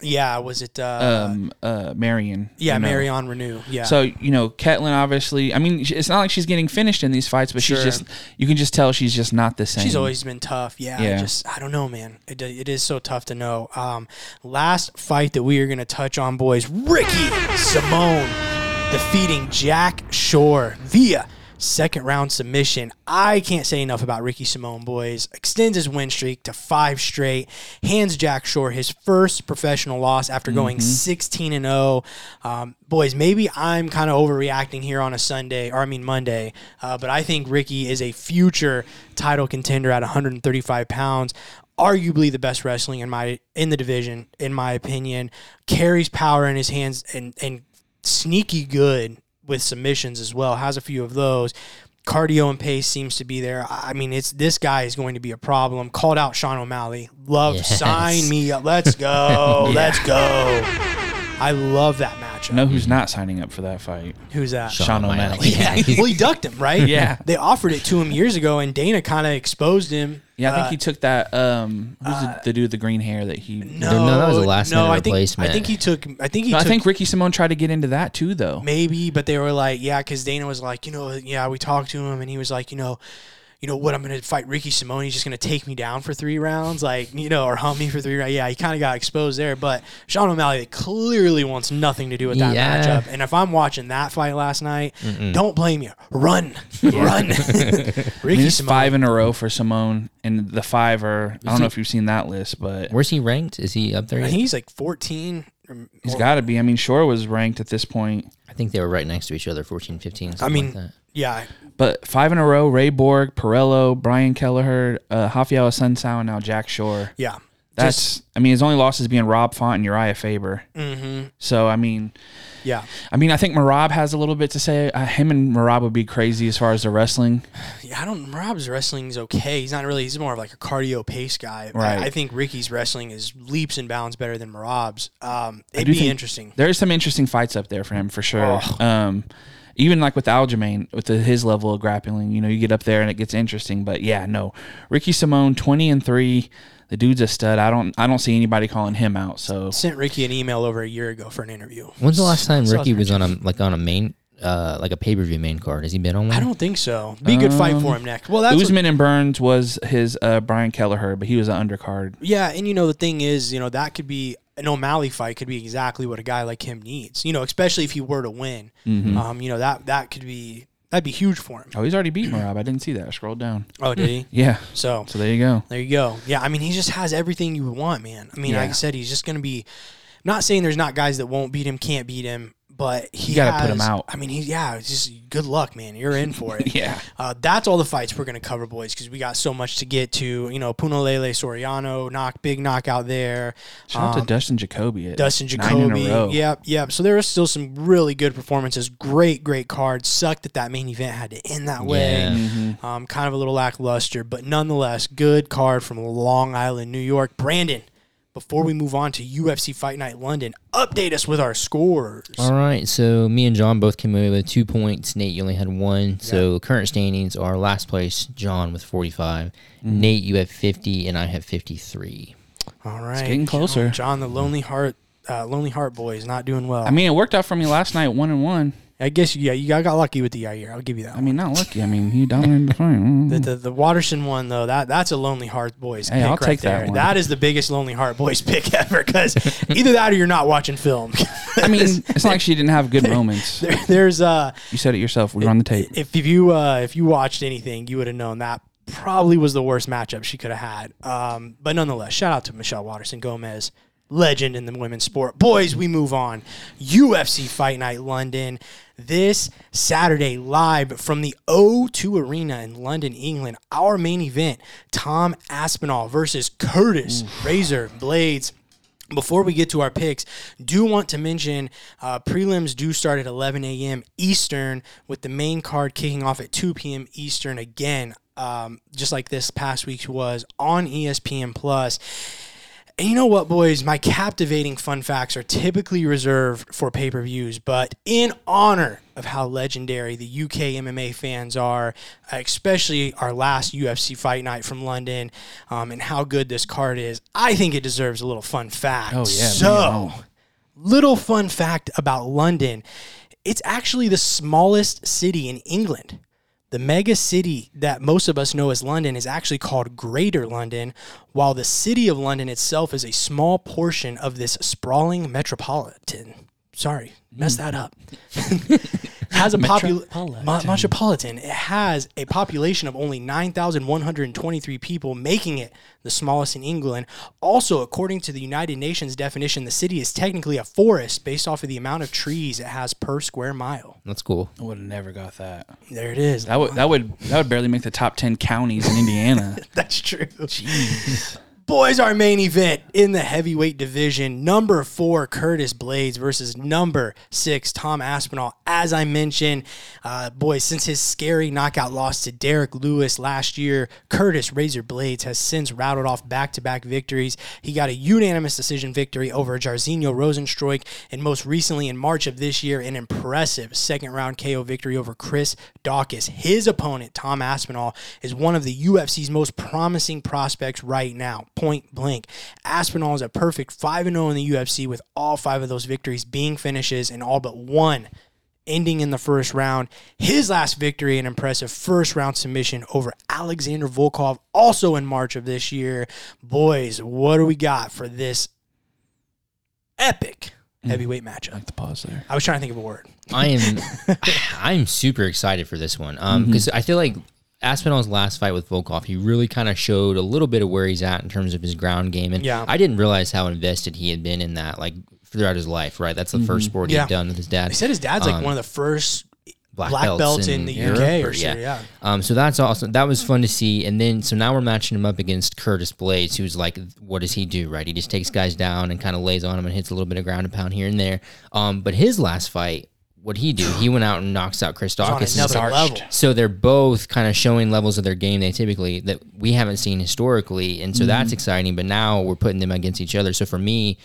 Was it? Uh, Um, uh, Marion. yeah, you know. Marion Reneau. Yeah. So you know, Ketlen obviously. I mean, it's not like she's getting finished in these fights, but Sure. she's just. You can just tell she's just not the same. She's always been tough. Yeah, I just I don't know, man. It, it is so tough to know. Um, last fight that we are going to touch on, boys. Ricky Simón defeating Jack Shore via second round submission. I can't say enough about Ricky Simón, boys. Extends his win streak to five straight. Hands Jack Shore his first professional loss after going 16 and 0. Um, boys, maybe I'm kind of overreacting here on a Sunday, or I mean Monday, uh, but I think Ricky is a future title contender at 135 pounds. Arguably the best wrestling in my in the division, in my opinion. Carries power in his hands and and sneaky good with submissions as well. Has a few of those. Cardio and pace seems to be there. I mean, it's this guy is going to be a problem. Called out Sean O'Malley. Love Yes. sign me up. Let's go. Let's go. I love that matchup. know who's not signing up for that fight? Who's that? Sean O'Malley. Yeah. well, he ducked him, right? Yeah. They offered it to him years ago, and Dana kind of exposed him. Yeah, I think Uh, he took that. Um, who's the, the dude with the green hair that he? No, No, that was the last no, minute I think, replacement. I think he took. I think he No, I think Ricky Simón tried to get into that too, though. maybe, but they were like, yeah, because Dana was like, you know, yeah, we talked to him, and he was like, you know, you know what, I'm gonna fight Ricky Simón. He's just gonna take me down for three rounds, like you know, or hump me for three rounds. Yeah, he kind of got exposed there, but Sean O'Malley clearly wants nothing to do with that Yeah. matchup. And if I'm watching that fight last night, don't blame you. Run, run. Ricky I mean, Simón. five in a row for Simón, and the five are. I don't know if you've seen that list, but Where's he ranked? Is he up there? Yet? he's like 14. Or- he's or- got to be. I mean, Shore was ranked at this point, I think they were right next to each other, 14, 15. I mean, like that. yeah, but five in a row: Ray Borg, Pirrello, Brian Kelleher, uh, Rafael Assunção, and now Jack Shore. yeah. That's. I mean, his only losses being Rob Font and Uriah Faber. Mm-hmm. So I mean, Yeah. I mean, I think Merab has a little bit to say. Uh, him and Merab would be crazy as far as the wrestling. Yeah, I don't. Merab's wrestling is okay. He's not really. He's more of like a cardio pace guy. Right. I, think Ricky's wrestling is leaps and bounds better than Merab's. Um, it'd be interesting. There's some interesting fights up there for him for sure. Oh. Um, even like with Aljamain, with the, his level of grappling, you know, you get up there and it gets interesting. But yeah, no, Ricky Simón, twenty and three. The dude's a stud. I don't, I don't see anybody calling him out. So Sent Ricky an email over a year ago for an interview. When's the last time Ricky was on a like on a main uh like a pay per view main card? Has he been on one? I don't think so. Be a good fight for him next. Well, that's what- Usman and Burns was his uh, Brian Kelleher, but he was an undercard. yeah, and you know the thing is, you know that could be an O'Malley fight could be exactly what a guy like him needs. You know, especially if he were to win. Mm-hmm. Um, you know that that could be that'd be huge for him. Oh, he's already beat Merab. I didn't see that. I scrolled down. Oh, did he? Yeah. So So there you go. There you go. Yeah, I mean, he just has everything you would want, man. I mean, like I Yeah. said, he's just going to be. Not saying there's not guys that won't beat him, can't beat him, but he You gotta put him out. I mean, he yeah, it's just good luck, man. You're in for it. Yeah. Uh, that's all the fights we're going to cover, boys, because we got so much to get to. You know, Punahele Soriano, knock, big knockout there. Shout out Um, to Dustin Jacoby. Dustin nine in a Jacoby. Yep, yep. So there was still some really good performances. Great, great cards. Sucked that that main event had to end that way. Yeah. Mm-hmm. Um, kind of a little lackluster, but nonetheless, good card from Long Island, New York. Brandon, before we move on to UFC Fight Night London, update us with our scores. All right, so me and John both came away with two points. Nate, you only had one. So current standings are last place, John with 45. Nate, you have 50, and I have 53. All right, It's getting closer. John, John, the Lonely Heart, uh, Lonely Heart Boy is not doing well. I mean, it worked out for me last night, one and one. I guess yeah, you got, got lucky with the Yair. I'll give you that. I mean, not lucky. I mean, he dominated the fight. Mm. The, the the Waterson one though that that's a Lonely Heart Boys. Hey, pick I'll right take that there. one. That is the biggest Lonely Heart Boys pick ever because either that or you're not watching film. I mean, it's not like she didn't have good moments. there, there's uh You said it yourself. We were on the tape. if, if you uh, if you watched anything, you would have known that probably was the worst matchup she could have had. Um, but nonetheless, shout out to Michelle Waterson Gomez, legend in the women's sport. Boys, we move on. UFC Fight Night London this Saturday live from the O2 Arena in London, England. Our main event: Tom Aspinall versus Curtis Razor Blaydes. Before we get to our picks, do want to mention uh, prelims do start at 11 a.m. Eastern, with the main card kicking off at 2 p.m. Eastern again, um, just like this past week was on ESPN Plus. And you know what, boys? My captivating fun facts are typically reserved for pay per views, but in honor of how legendary the UK MMA fans are, uh, especially our last UFC fight night from London, um, and how good this card is, I think it deserves a little fun fact. Oh, yeah, So, little fun fact about London it's actually the smallest city in England. The mega city that most of us know as London is actually called Greater London, while the city of London itself is a small portion of this sprawling metropolitan. Sorry, messed that up. has a popul- Metropolitan. Metropolitan. It has a population of only 9,123 people, making it the smallest in England. Also, according to the United Nations definition, the city is technically a forest based off of the amount of trees it has per square mile. That's cool. I would have never got that. There it is. That would that would that would barely make the top ten counties in Indiana. That's true. Boys, our main event in the heavyweight division. Number four, Curtis Blaydes versus number six, Tom Aspinall. As I mentioned, uh, boys, since his scary knockout loss to Derrick Lewis last year, Curtis Razor Blaydes has since rattled off back to back victories. He got a unanimous decision victory over Jairzinho Rozenstruik, and most recently in March of this year, an impressive second round KO victory over Chris Daukaus. His opponent, Tom Aspinall, is one of the UFC's most promising prospects right now point blank. Aspinall is a perfect 5 0 in the UFC with all five of those victories being finishes and all but one ending in the first round. His last victory, an impressive first round submission over Alexander Volkov, also in March of this year. Boys, what do we got for this epic hmm. heavyweight matchup? Like the pause there. I was trying to think of a word. I am I'm super excited for this one um, mm-hmm. because I feel like Aspinall's last fight with Volkov, he really kind of showed a little bit of where he's at in terms of his ground game, and Yeah. I didn't realize how invested he had been in that like throughout his life. Right, that's the first sport he'd done with his dad. He said his dad's like Um, one of the first black, black belts, belts in the Europe, UK or shit, yeah. Um, so that's awesome. That was fun to see. And then so now we're matching him up against Curtis Blaydes, who's like, what does he do? Right, he just takes guys down and kind of lays on them and hits a little bit of ground and pound here and there. Um, but his last fight, what he do? He went out and knocks out Chris on Daukaus. another level. So they're both kind of showing levels of their game they typically that we haven't seen historically, and so Mm-hmm. that's exciting. But now we're putting them against each other. So for me,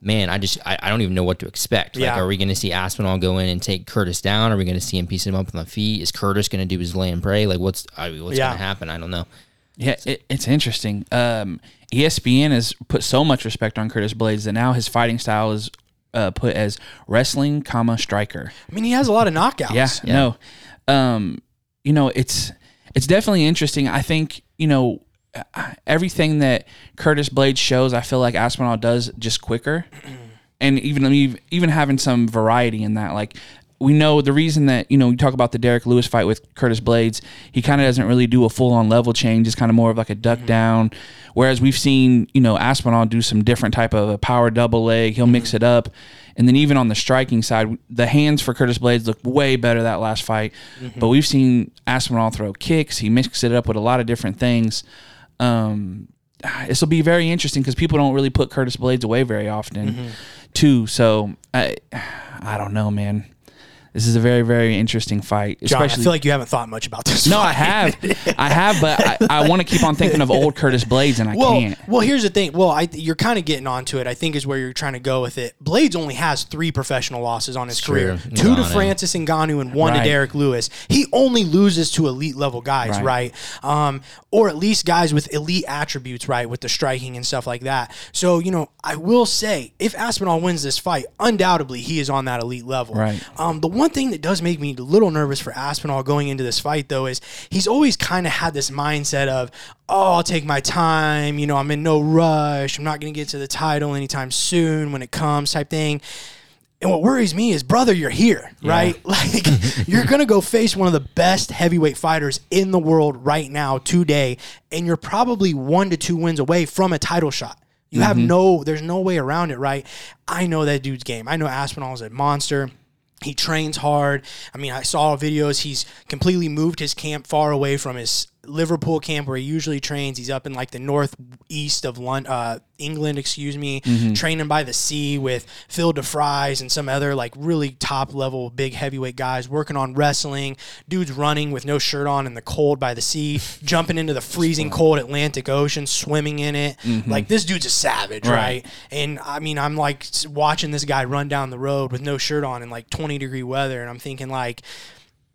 man, I just I, I don't even know what to expect. Like, are we going to see Aspinall go in and take Curtis down? Are we going to see him piece him up on the feet? Is Curtis going to do his lay and pray? Like what's I mean, what's Yeah. going to happen? I don't know. Yeah, it, it's interesting. Um, ESPN has put so much respect on Curtis Blaydes that now his fighting style is uh, put as wrestling, comma striker. I mean, he has a lot of knockouts. Yeah, no, um, you know it's it's definitely interesting. I think you know everything that Curtis Blaydes shows. I feel like Aspinall does just quicker, and even even having some variety in that. Like we know the reason that you know we talk about the Derrick Lewis fight with Curtis Blaydes. He kind of doesn't really do a full on level change. It's kind of more of like a duck down. Whereas we've seen you know Aspinall do some different type of a power double leg. He'll mix mm-hmm. it up. And then even on the striking side, the hands for Curtis Blaydes look way better that last fight. Mm-hmm. But we've seen Aspinall throw kicks. He mixes it up with a lot of different things. Um, ah, this will be very interesting because people don't really put Curtis Blaydes away very often, mm-hmm. too. So I, I don't know, man. This is a very, very interesting fight. John, I feel like you haven't thought much about this. no, fight. I have, I have, but I, I want to keep on thinking of old Curtis Blaydes, and I Well, can't. well, here's the thing. Well, I, you're kind of getting onto it. I think is where you're trying to go with it. Blaydes only has three professional losses on his It's career: true. two to Ngannou. Francis Ngannou and one Right. to Derrick Lewis. He only loses to elite level guys, right? Right. Um, or at least guys with elite attributes, right, with the striking and stuff like that. So you know, I will say, if Aspinall wins this fight, undoubtedly he is on that elite level. Right. Um, the one thing that does make me a little nervous for Aspinall going into this fight, though, is he's always kind of had this mindset of, oh, I'll take my time. You know, I'm in no rush. I'm not going to get to the title anytime soon when it comes, type thing. And what worries me is, brother, you're here, right? Like, you're going to go face one of the best heavyweight fighters in the world right now, today, and you're probably one to two wins away from a title shot. You have mm-hmm. no, there's no way around it, right? I know that dude's game. I know Aspinall is a monster. He trains hard. I mean, I saw videos. He's completely moved his camp far away from his Liverpool camp where he usually trains. He's up in like the northeast of London, uh, England, excuse me, training by the sea with Phil DeFries and some other like really top level big heavyweight guys working on wrestling. Dudes running with no shirt on in the cold by the sea, jumping into the freezing cold Atlantic Ocean, swimming in it. Like this dude's a savage, right? Right. And I mean, I'm like watching this guy run down the road with no shirt on in like 20 degree weather, and I'm thinking like,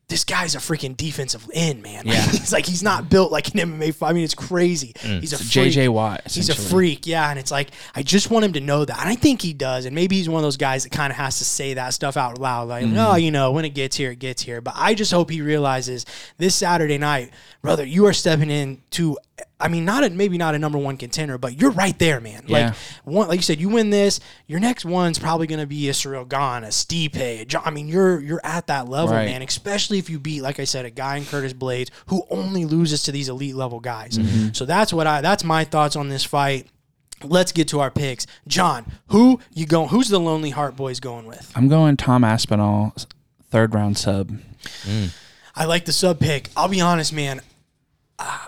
this guy's a freaking defensive end, man. Yeah. he's like he's not built like an MMA. fight. I mean, it's crazy. He's a freak. JJ Watt. He's a freak, yeah, and it's like I just want him to know that, and I think he does, and maybe he's one of those guys that kind of has to say that stuff out loud, like, no, you know, when it gets here, it gets here. But I just hope he realizes this Saturday night, brother, you are stepping into, I mean, not a, maybe not a number one contender, but you're right there, man. Yeah. Like one, like you said, you win this, your next one's probably going to be a Ciryl Gane, a Stipe, a John. I mean, you're you're at that level, Right. man. Especially if you beat, like I said, a guy in Curtis Blaydes who only loses to these elite level guys. Mm-hmm. So that's what I that's my thoughts on this fight. Let's get to our picks. John, who you going? Who's the Lonely Heart Boys going with? I'm going Tom Aspinall, third round sub. I like the sub pick. I'll be honest, man. Uh,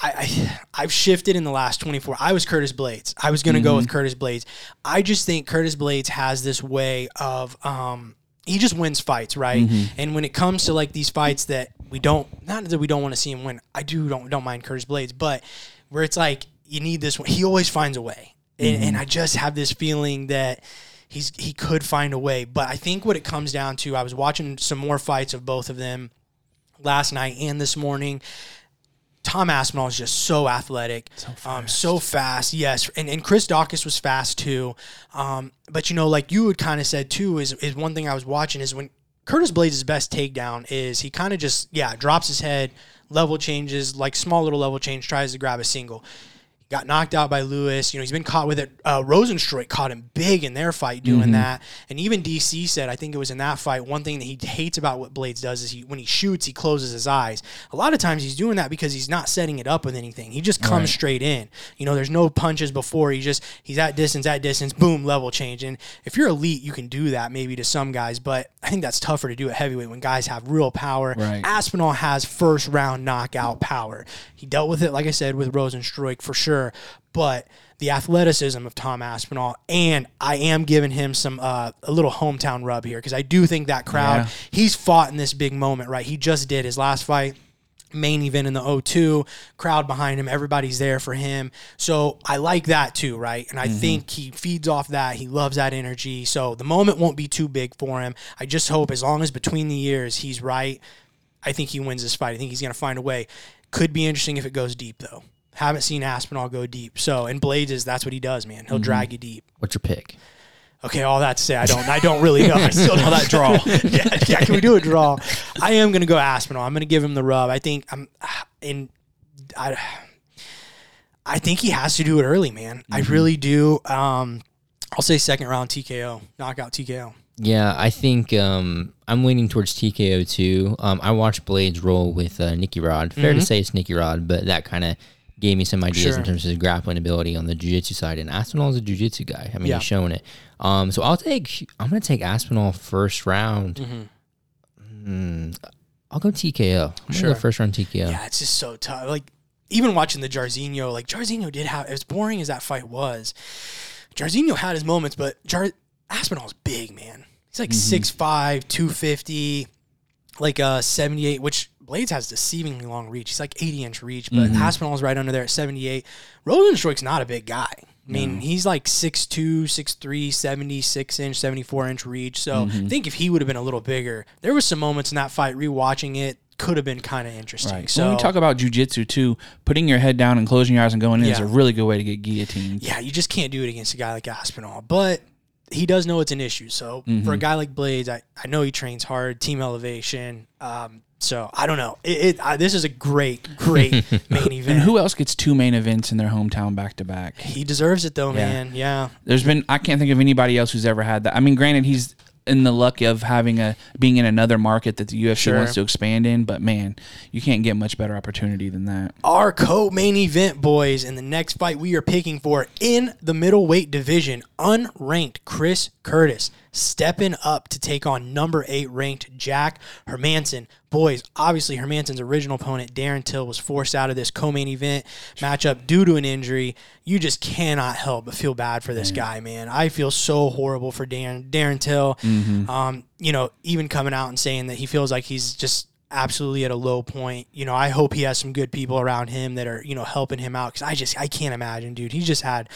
I, I I've shifted in the last 24. I was Curtis Blaydes. I was gonna go with mm-hmm. Curtis Blaydes. I just think Curtis Blaydes has this way of um he just wins fights, right? Mm-hmm. And when it comes to like these fights that we don't not that we don't want to see him win, I do don't don't mind Curtis Blaydes, but where it's like you need this one, he always finds a way. And, and mm-hmm. I just have this feeling that he's he could find a way. But I think what it comes down to, I was watching some more fights of both of them last night and this morning. Tom Aspinall is just so athletic, so fast. Um, so fast yes, and, and Chris Daukaus was fast too. Um, but you know, like you had kind of said too, is is one thing I was watching is when Curtis Blaydes' best takedown is he kind of just yeah drops his head, level changes like small little level change, tries to grab a single got knocked out by Lewis. You know, he's been caught with it. Uh, caught him big in their fight doing Mm-hmm. that. And even DC said, I think it was in that fight, one thing that he hates about what Blaydes does is he when he shoots, he closes his eyes. A lot of times he's doing that because he's not setting it up with anything. He just comes Right. straight in. You know, there's no punches before. He just he's at distance, at distance, boom, level change. And if you're elite, you can do that maybe to some guys, but I think that's tougher to do at heavyweight when guys have real power. Right. Aspinall has first round knockout power. He dealt with it, like I said, with Rozenstruik for sure. But the athleticism of Tom Aspinall, and I am giving him some uh, a little hometown rub here because I do think that crowd. Yeah. He's fought in this big moment, right? He just did his last fight main event in the O2, crowd behind him, everybody's there for him. So I like that too, right? And I think he feeds off that. He loves that energy. So the moment won't be too big for him. I just hope as long as between the years he's right, I think he wins this fight. I think he's going to find a way. Could be interesting if it goes deep though. Haven't seen Aspinall go deep. So and Blaydes is that's what he does, man. He'll drag you deep. What's your pick? Okay, all that to say, I don't, I don't really know. I still know that draw. yeah, yeah, can we do a draw? I am gonna go Aspinall. I'm gonna give him the rub. I think I'm in. I, I think he has to do it early, man. I really do. Um, I'll say second round TKO, knockout TKO. Yeah, I think um, I'm leaning towards TKO too. Um, I watched Blaydes roll with uh, Nicky Rod. Fair to say it's Nicky Rod, but that kind of gave me some ideas Mm-hmm. Sure. in terms of his grappling ability on the jiu-jitsu side. And Aspinall is a jiu-jitsu guy. I mean, Yeah. he's showing it. Um, so I'll take. I'm gonna take Aspinall first round. Hmm, I'll go TKO. I'm Sure. go first round TKO. Yeah, it's just so tough. Like even watching the Jairzinho, like Jairzinho did have as boring as that fight was. Jairzinho had his moments, but Jar Aspinall's big, man. He's like 6'5", 250, like uh 78, which Blaydes has deceivingly long reach. He's like 80 inch reach, but mm-hmm. Aspinall's right under there at 78. Rozenstruik's not a big guy. I mean, he's like 6'2", 6'3", 76 inch, 74 inch reach. So mm-hmm. I think if he would have been a little bigger, there was some moments in that fight, rewatching it, could have been kind of interesting. Right. So when we talk about jujitsu too, putting your head down and closing your eyes and going in is a really good way to get guillotined. yeah, you just can't do it against a guy like Aspinall. But he does know it's an issue. So for Mm-hmm. a guy like Blaydes, I, I know he trains hard, team elevation. Um, so I don't know. It, it I, this is a great, great main event. And who else gets two main events in their hometown back to back? he deserves it though, man. Yeah. There's been I can't think of anybody else who's ever had that. I mean, granted, he's in the luck of having a being in another market that the UFC Sure. wants to expand in, but man, you can't get much better opportunity than that. Our co-main event, boys, in the next fight we are picking for in the middleweight division, unranked Chris Curtis stepping up to take on number eight ranked Jack Hermansson. Boys, obviously Hermansson's original opponent, Darren Till, was forced out of this co-main event matchup due to an injury. You just cannot help but feel bad for this guy, man. I feel so horrible for Darren Darren Till. Um, you know, even coming out and saying that he feels like he's just absolutely at a low point. You know, I hope he has some good people around him that are, you know, helping him out because I just, I can't imagine, dude. He just had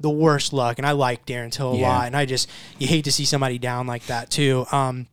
the worst luck. And I like Darren Till a Yeah. lot. And I just, you hate to see somebody down like that too. Um,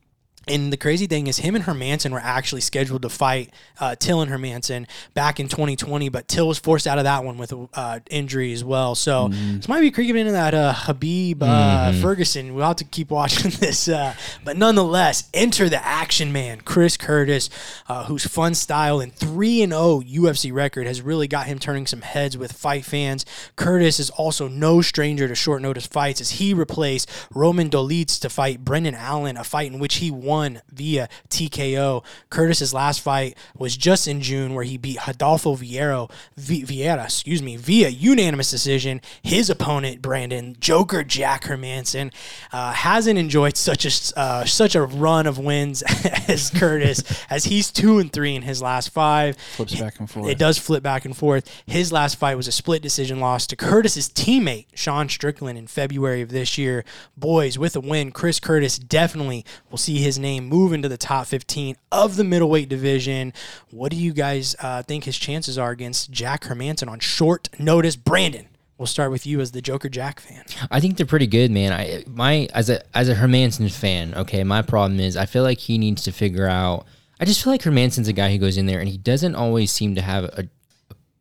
and the crazy thing is, him and Hermansson were actually scheduled to fight uh, Till and Hermansson back in 2020, but Till was forced out of that one with uh, injury as well. So this might be creeping into that uh, Khabib uh, Ferguson. We'll have to keep watching this. Uh, but nonetheless, enter the action man, Chris Curtis, uh, whose fun style and 3 and 0 UFC record has really got him turning some heads with fight fans. Curtis is also no stranger to short notice fights as he replaced Roman Dolidze to fight Brendan Allen, a fight in which he won won via TKO. Curtis's last fight was just in June, where he beat Adolfo Vieira, v- Vieira, excuse me, via unanimous decision. His opponent, Brandon Joker Jack Hermansson, uh, hasn't enjoyed such a uh, such a run of wins as Curtis, as he's two and three in his last five. Flips back and forth. It does flip back and forth. His last fight was a split decision loss to Curtis's teammate, Sean Strickland, in February of this year. Boys, with a win, Chris Curtis definitely will see his name move into the top 15 of the middleweight division. What do you guys uh, think his chances are against Jack Hermansson on short notice? Brandon, we'll start with you as the Joker Jack fan. I think they're pretty good, man. I my as a as a Hermansson fan, okay, my problem is I feel like he needs to figure out. I just feel like Hermansson's a guy who goes in there and he doesn't always seem to have a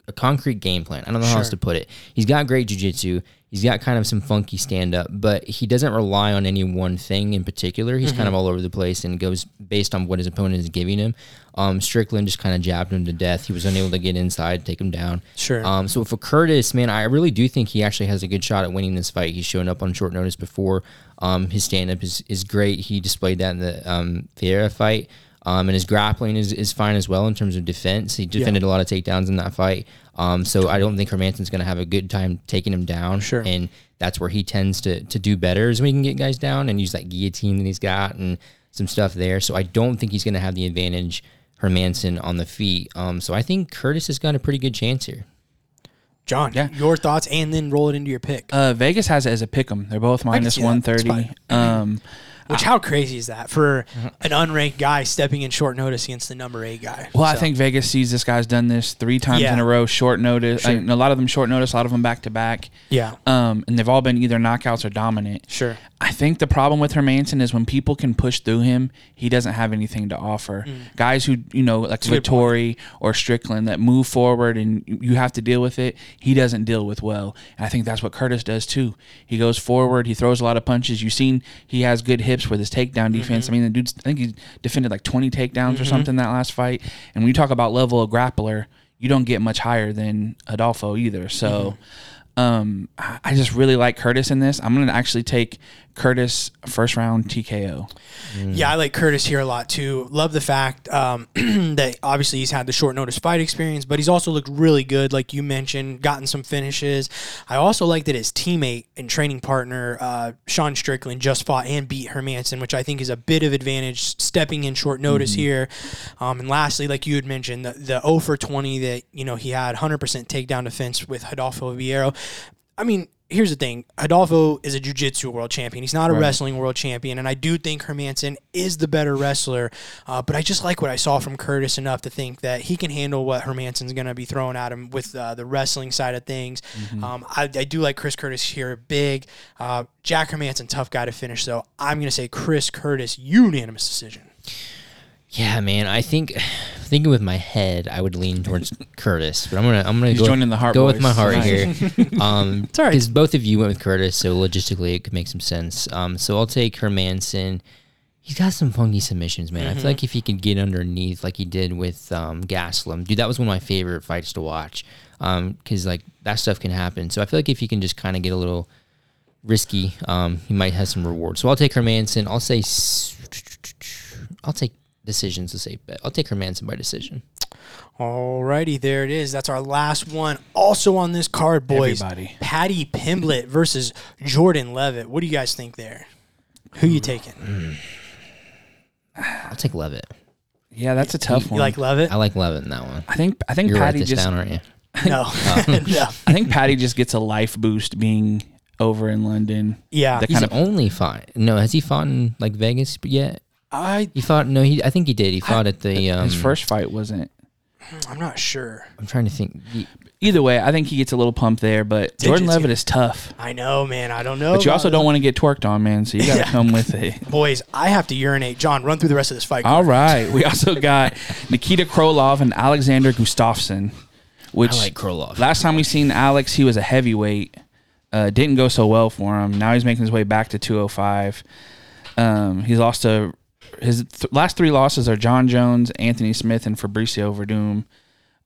a concrete game plan. I don't know how else to put it. He's got great jujitsu. He's got kind of some funky stand up, but he doesn't rely on any one thing in particular. He's Mm-hmm. kind of all over the place and goes based on what his opponent is giving him. Um, Strickland just kind of jabbed him to death. He was unable to get inside, take him down. Sure. Um, so for Curtis, man, I really do think he actually has a good shot at winning this fight. He's shown up on short notice before. Um, his stand up is, is great. He displayed that in the um, Vieira fight. Um, and his grappling is, is fine as well in terms of defense. He defended a lot of takedowns in that fight. Um, so I don't think Hermansson's going to have a good time taking him down. Sure. And that's where he tends to, to do better is when he can get guys down and use that guillotine that he's got and some stuff there. So I don't think he's going to have the advantage Hermansson on the feet. Um, so I think Curtis has got a pretty good chance here. John, Yeah. your thoughts, and then roll it into your pick. Uh, Vegas has it as a pick 'em. They're both minus see that. one That's thirty. Um, Which how crazy is that for Uh-huh. an unranked guy stepping in short notice against the number eight guy? well, I So, think Vegas sees this guy's done this three times Yeah. in a row, short notice. Sure. I mean, a lot of them short notice, a lot of them back to back. yeah, Um, and they've all been either knockouts or dominant. sure. I think the problem with Hermansson is when people can push through him, he doesn't have anything to offer. Guys who you know, like Mm. a good Vettori or Strickland, that move forward and you- you have to deal with it. He doesn't deal with well, and I think that's what Curtis does too. He goes forward, he throws a lot of punches. You've seen he has good hips with his takedown defense. Mm-hmm. I mean, the dude's I think he defended like twenty takedowns or something that last fight. And when you talk about level of grappler, you don't get much higher than Adolfo either. So. Mm-hmm. Um, I just really like Curtis in this. I'm going to actually take Curtis first round TKO. Yeah, I like Curtis here a lot too. Love the fact um, that obviously he's had the short notice fight experience, but he's also looked really good, like you mentioned, gotten some finishes. I also like that his teammate and training partner, uh, Sean Strickland, just fought and beat Hermansson, which I think is a bit of advantage stepping in short notice here. Um, and lastly, like you had mentioned, the, the 0 for 20 that, you know, he had 100% takedown defense with Adolfo Vieira. I mean, here's the thing. Adolfo is a jiu-jitsu world champion. He's not a wrestling world champion, and I do think Hermansson is the better wrestler. Uh, but I just like what I saw from Curtis enough to think that he can handle what Hermansson's going to be throwing at him with uh, the wrestling side of things. Um, I, I do like Chris Curtis here, big. Uh, Jack Hermansson, tough guy to finish, though. I'm going to say Chris Curtis, unanimous decision. Yeah, man. I think thinking with my head, I would lean towards Curtis, but I'm gonna I'm gonna He's go, joining the Heart go with Boys my heart tonight. here. Um, all right. because both of you went with Curtis, so logistically it could make some sense. Um, so I'll take Hermansson. He's got some funky submissions, man. I feel like if he could get underneath like he did with um, Gastelum, dude, that was one of my favorite fights to watch. Um, because like that stuff can happen. So I feel like if he can just kind of get a little risky, um, he might have some reward. So I'll take Hermansson. I'll say, s- I'll take decisions to safe bet. I'll take Hermansson by decision. Alrighty, there it is. That's our last one. Also on this card, boys. Everybody. Paddy Pimblett versus Jordan Leavitt. What do you guys think there? Who you mm. taking? I'll take Leavitt. Yeah, that's a tough one. You one. like Leavitt? I like Leavitt in that one. I think I think You're write Paddy this just down, aren't you? No. Uh, no. I think Paddy just gets a life boost being over in London. Yeah. The He's kind of only fought. No, has he fought in like Vegas yet? I He fought. No, he. I think he did. He fought at the. Um, his first fight wasn't. I'm not sure. I'm trying to think. He- Either way, I think he gets a little pump there, but Jordan Jiu-jitsu. Leavitt is tough. I know, man. I don't know. But you also it. don't want to get twerked on, man. So you got to Yeah. come with it. Boys, I have to urinate. John, run through the rest of this fight. All right. We also got Nikita Krylov and Alexander Gustafsson, which I like Krylov. last time we seen Alex, he was a heavyweight. Uh, didn't go so well for him. Now he's making his way back to 205. Um, he's lost to his th- last three losses are Jon Jones, Anthony Smith, and Fabricio Werdum.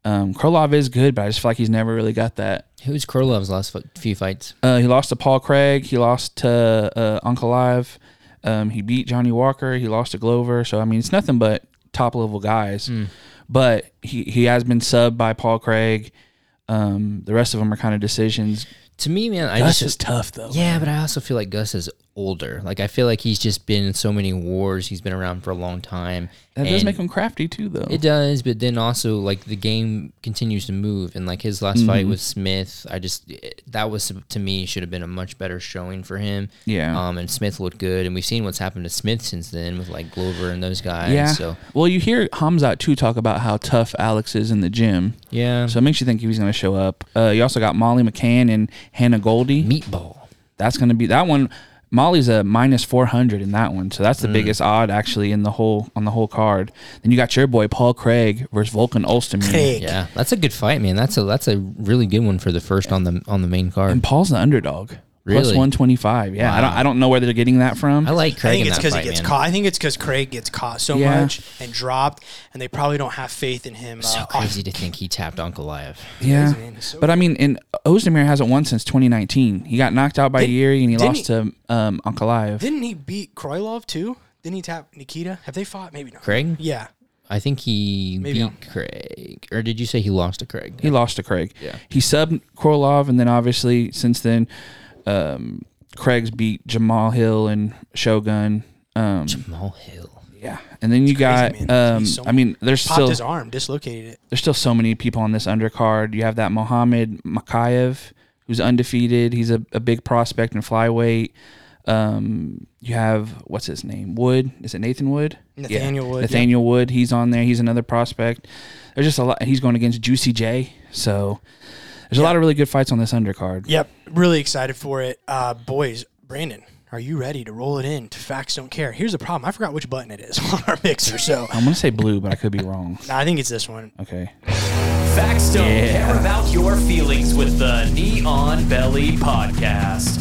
Um, Krylov is good, but I just feel like he's never really got that. Who's Krylov's last few fights? Uh, he lost to Paul Craig. He lost to uh, Ankalaev. Um, he beat Johnny Walker. He lost to Glover. So I mean, it's nothing but top level guys. But he he has been subbed by Paul Craig. Um, the rest of them are kind of decisions. To me, man, I That's just just tough though. yeah, but I also feel like Gus is older. Like I feel like he's just been in so many wars. He's been around for a long time. That does make him crafty too, though. It does, but then also like the game continues to move, and like his last fight with Smith, I just it- that was to me should have been a much better showing for him. Yeah. Um, and Smith looked good, and we've seen what's happened to Smith since then with like Glover and those guys. yeah. So Well, you hear Hamzat too talk about how tough Alex is in the gym. yeah. So it makes you think he's going to show up. Uh, you also got Molly McCann and Hannah Goldy. meatball. That's going to be that one. Molly's a minus four hundred in that one, so that's the Mm. biggest odd actually in the whole on the whole card. Then you got your boy Paul Craig versus Volkan Oezdemir. Craig. Yeah, that's a good fight, man. That's a that's a really good one for the first on the on the main card. And Paul's the underdog. Plus Really? 125. Yeah, I don't I don't know where they're getting that from. I like I Craig think in it's because he gets man. caught. I think it's because Craig gets caught so Yeah. much and dropped, and they probably don't have faith in him. So uh, crazy to think he tapped Ankalaev. yeah. man. So but I mean, and Ozdemir hasn't won since 2019. He got knocked out by Didn't- Yuri and he didn't lost to um, Ankalaev. Didn't he beat Krylov too? Didn't he tap Nikita? Have they fought? Maybe not. Craig? Yeah. I think he Maybe beat I'm- Craig, or did you say he lost to Craig? He lost to Craig. Yeah. He subbed Krylov, and then obviously since then, um, Craig's beat Jamahal Hill and Shogun. Um, Jamahal Hill. yeah, and then you got. crazy, man. Um, He's so- I mean, there's Popped still his arm, dislocated it. there's still so many people on this undercard. You have that Muhammad Mokaev, who's undefeated. He's a, a big prospect in flyweight. Um, you have what's his name? Wood. Is it Nathan Wood? Nathaniel Wood, Nathaniel Wood. He's on there. He's another prospect. There's just a lot. He's going against Juicy J. So there's a lot of really good fights on this undercard. Yep. Really excited for it. Uh, boys, Brandon, are you ready to roll it in to Facts Don't Care? Here's the problem. I forgot which button it is on our mixer. So I'm gonna say blue, but I could be wrong. nah, I think it's this one. Okay. Facts don't care about your feelings with the Neon Belly podcast.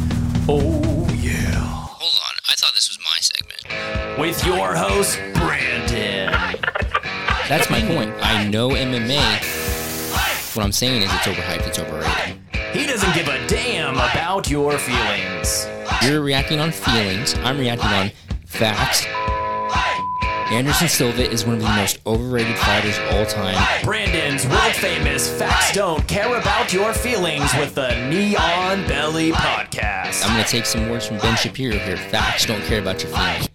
Oh, yeah. Hold on, I thought this was my segment. With your host, Brandon. That's my point. I know MMA. What I'm saying is it's overhyped, it's overrated. He doesn't give a damn about your feelings. You're reacting on feelings. I'm reacting on facts. Anderson Silva is one of the most overrated fighters of all time. Brandon's world famous Facts Don't Care About Your Feelings with the Neon Belly podcast. I'm going to take some words from Ben Shapiro here. Facts don't care about your feelings.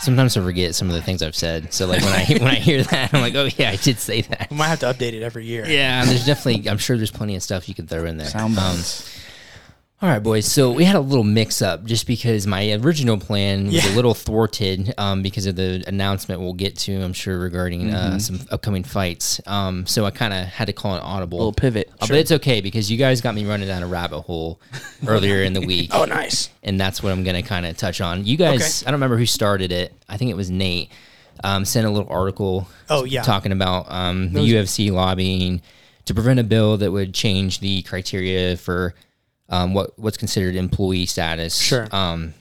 Sometimes I forget some of the things I've said. So like when I when I hear that, I'm like, oh yeah, I did say that. We might have to update it every year. Yeah, there's definitely. I'm sure there's plenty of stuff you could throw in there. Sound Um, bites. All right, boys. So we had a little mix up just because my original plan was Yeah. a little thwarted um, because of the announcement we'll get to, I'm sure, regarding uh, some upcoming fights. Um, so I kind of had to call an audible. A little pivot. Uh, But it's okay because you guys got me running down a rabbit hole earlier in the week. Oh, nice. And that's what I'm going to kind of touch on. You guys, I don't remember who started it. I think it was Nate. Um, sent a little article Oh, yeah. talking about um, the UFC lobbying to prevent a bill that would change the criteria for um, what what's considered employee status. Sure. Um,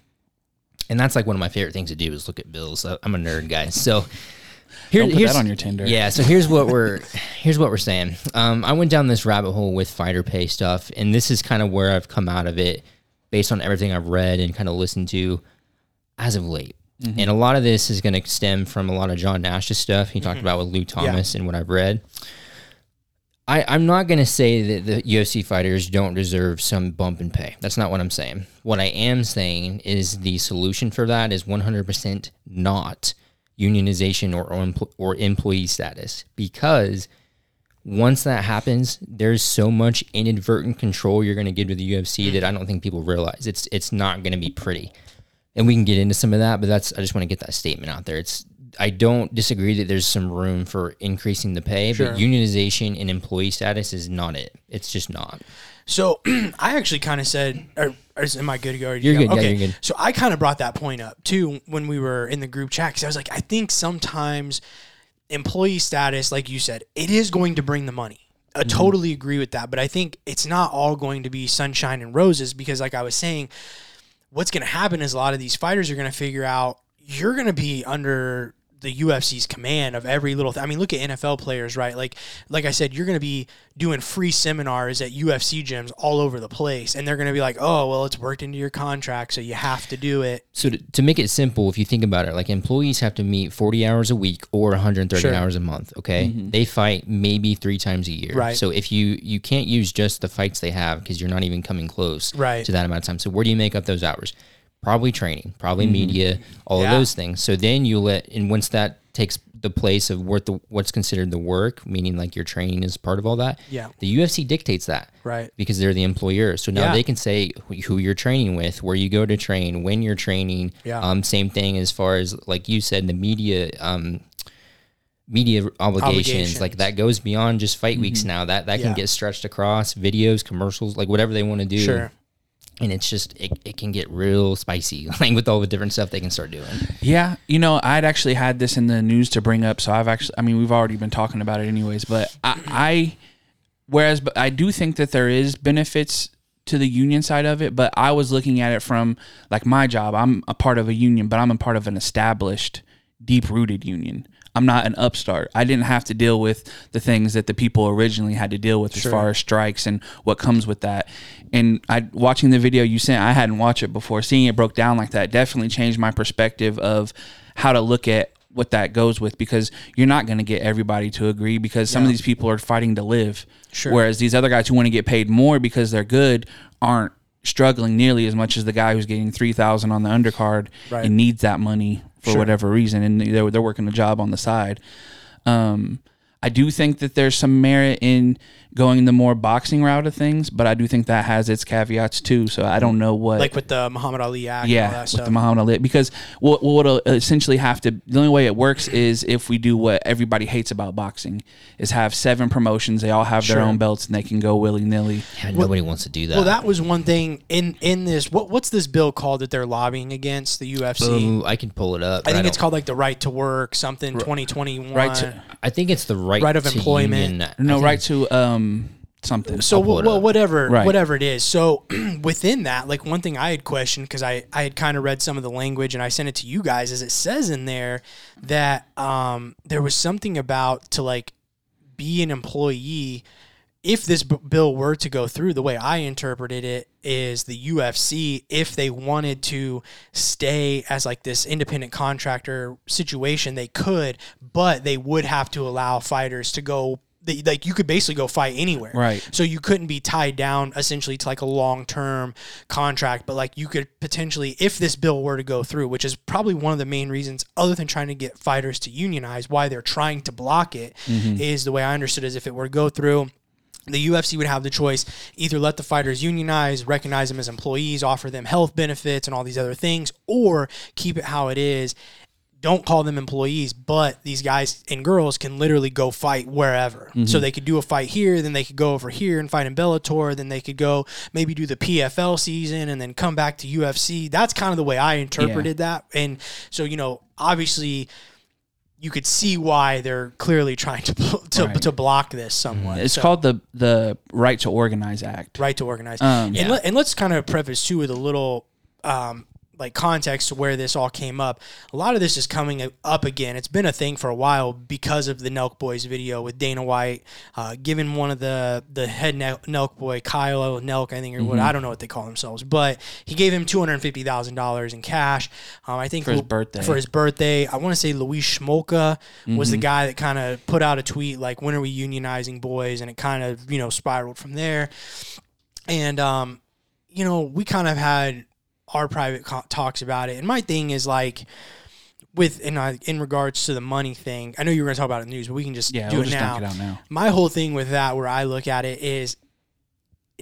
and that's like one of my favorite things to do is look at bills. I- I'm a nerd, guys. So here, Don't put here's that on your Tinder. Yeah. So here's what we're here's what we're saying. Um, I went down this rabbit hole with fighter pay stuff, and this is kind of where I've come out of it based on everything I've read and kind of listened to as of late. And a lot of this is going to stem from a lot of John Nash's stuff he talked about with Luke Thomas and what I've read. I, I'm not going to say that the UFC fighters don't deserve some bump in pay. That's not what I'm saying. What I am saying is the solution for that is 100% not unionization or, or, or employee status because once that happens, there's so much inadvertent control you're going to give to the UFC mm. that I don't think people realize. It's it's not going to be pretty, and we can get into some of that. But that's I just want to get that statement out there. It's I don't disagree that there's some room for increasing the pay, Sure. but unionization and employee status is not it. It's just not. So I actually kind of said, or, or is, am I good to go? You're you go? good, yeah, Okay. you're good. So I kind of brought that point up too when we were in the group chat because I was like, I think sometimes employee status, like you said, it is going to bring the money. I Mm-hmm. totally agree with that, but I think it's not all going to be sunshine and roses because, like I was saying, what's going to happen is a lot of these fighters are going to figure out you're going to be under the UFC's command of every little thing. I mean, look at NFL players, right? Like, like I said, you're going to be doing free seminars at UFC gyms all over the place, and they're going to be like, "Oh, well, it's worked into your contract, so you have to do it." So to, to make it simple, if you think about it, like employees have to meet 40 hours a week or 130 Sure. hours a month. Okay, mm-hmm. they fight maybe three times a year. Right. So if you you can't use just the fights they have because you're not even coming close Right. to that amount of time. So where do you make up those hours? Probably training, probably media, all Yeah. of those things. So then you let and once that takes the place of what the what's considered the work, meaning like your training is part of all that. Yeah. The UFC dictates that Right. because they're the employer. So now Yeah. they can say who- you're training with, where you go to train, when you're training. Yeah. Um, same thing as far as like you said, the media um, media obligations, Obligations. like that goes beyond just fight weeks now. That that Yeah. can get stretched across videos, commercials, like whatever they want to do. Sure. And it's just it, it can get real spicy, like with all the different stuff they can start doing. Yeah, you know, I'd actually had this in the news to bring up, so I've actually, I mean, we've already been talking about it anyways, but I, I whereas, but I do think that there is benefits to the union side of it, but I was looking at it from like my job. I'm a part of a union, but I'm a part of an established, deep rooted union. I'm not an upstart. I didn't have to deal with the things that the people originally had to deal with as far as strikes and what comes with that. And I watching the video you sent, I hadn't watched it before. Seeing it broke down like that definitely changed my perspective of how to look at what that goes with because you're not going to get everybody to agree because some of these people are fighting to live. Sure. Whereas these other guys who want to get paid more because they're good aren't struggling nearly as much as the guy who's getting 3000 on the undercard Right. and needs that money for Sure. whatever reason and they're, they're working a job on the side. Um, I do think that there's some merit in going the more boxing route of things, but I do think that has its caveats too. So I don't know what Like with the Muhammad Ali Act. and all yeah, that with stuff. the Muhammad Ali. Because what what will essentially have to the only way it works is if we do what everybody hates about boxing is have seven promotions. They all have their Sure. own belts and they can go willy nilly. Yeah, nobody wants to do that. Well, that was one thing in in this. What what's this bill called that they're lobbying against the UFC? Ooh, I can pull it up. I but think it's called like the right to work something 2021. Right to- I think it's the right Right of to employment. union- No, right to um something. so I'll well, whatever Right. whatever it is so within that like one thing i had questioned because I, I had kind of read some of the language and i sent it to you guys as it says in there that um, there was something about to like be an employee if this b- bill were to go through the way i interpreted it is the ufc if they wanted to stay as like this independent contractor situation they could but they would have to allow fighters to go they, like you could basically go fight anywhere Right. so you couldn't be tied down essentially to like a long term contract, but like you could potentially, if this bill were to go through, which is probably one of the main reasons, other than trying to get fighters to unionize, why they're trying to block it, mm-hmm. is the way I understood is if it were to go through. The UFC would have the choice either let the fighters unionize, recognize them as employees, offer them health benefits and all these other things, or keep it how it is don't call them employees, but these guys and girls can literally go fight wherever. So they could do a fight here, then they could go over here and fight in Bellator, then they could go maybe do the PFL season and then come back to UFC. That's kind of the way I interpreted that. And so, you know, obviously you could see why they're clearly trying to to, Right. to block this somewhat. It's So- called the the Right to Organize Act. right to organize. Um, and, let, and let's kind of preface too with a little um, like context to where this all came up. A lot of this is coming up again. It's been a thing for a while because of the Nelk Boys video with Dana White uh, giving one of the the head Nel- Nelk boy Kyle Nelk, I think, or Mm-hmm. what I don't know what they call themselves, but he gave him two hundred fifty thousand dollars in cash. Um, I think For his birthday. For his birthday, I want to say Louis Smolka was Mm-hmm. the guy that kind of put out a tweet like, "When are we unionizing boys?" And it kind of you know spiraled from there. And um, you know, we kind of had our private co- talks about it. And my thing is like with in uh, in regards to the money thing. I know you were going to talk about it in the news, but we can just Yeah, do we'll it just now. it out now. My whole thing with that, where I look at it, is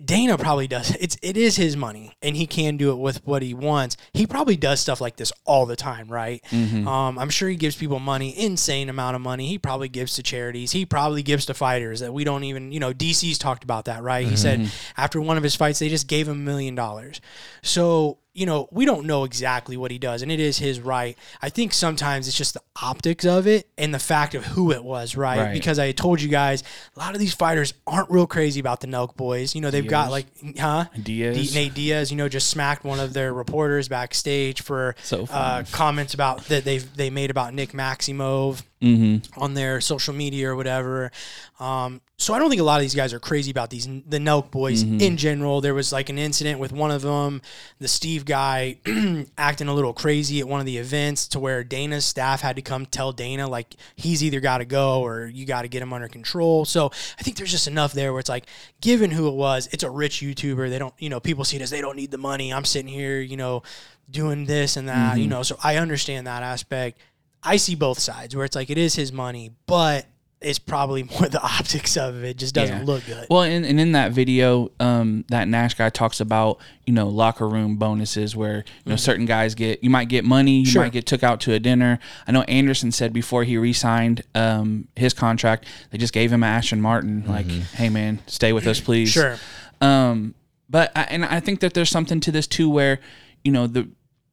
Dana probably does. It's it is his money, and he can do it with what he wants. He probably does stuff like this all the time, right? Mm-hmm. Um, I'm sure he gives people money, insane amount of money. He probably gives to charities. He probably gives to fighters that we don't even, you know, DC's talked about that, right? He said after one of his fights, they just gave him a million dollars. So you know, we don't know exactly what he does, and it is his right. I think sometimes it's just the optics of it and the fact of who it was, right? Right. Because I told you guys, a lot of these fighters aren't real crazy about the Nelk boys. You know, they've got like, huh? Diaz. D- Nate Diaz, you know, just smacked one of their reporters backstage for So uh, comments about that they they made about Nick Maximov Mm-hmm. on their social media or whatever. Um, so I don't think a lot of these guys are crazy about these the Nelk boys Mm-hmm. in general. There was like an incident with one of them, the Steve guy acting a little crazy at one of the events to where Dana's staff had to come tell Dana like he's either got to go or you got to get him under control. So I think there's just enough there where it's like given who it was, it's a rich YouTuber. They don't, you know, people see it as they don't need the money. I'm sitting here, you know, doing this and that, Mm-hmm. you know. So I understand that aspect. I see both sides where it's like it is his money, but it's probably more the optics of it. Just doesn't Yeah. look good. Well, and, and in that video, um, that Nash guy talks about you know locker room bonuses where you know certain guys get you might get money, you Mm-hmm. Sure. might get took out to a dinner. I know Anderson said before he re-signed um, his contract, they just gave him a Aston Martin like, hey man, stay with us please. Sure. Um, but I, and I think that there's something to this too, where you know the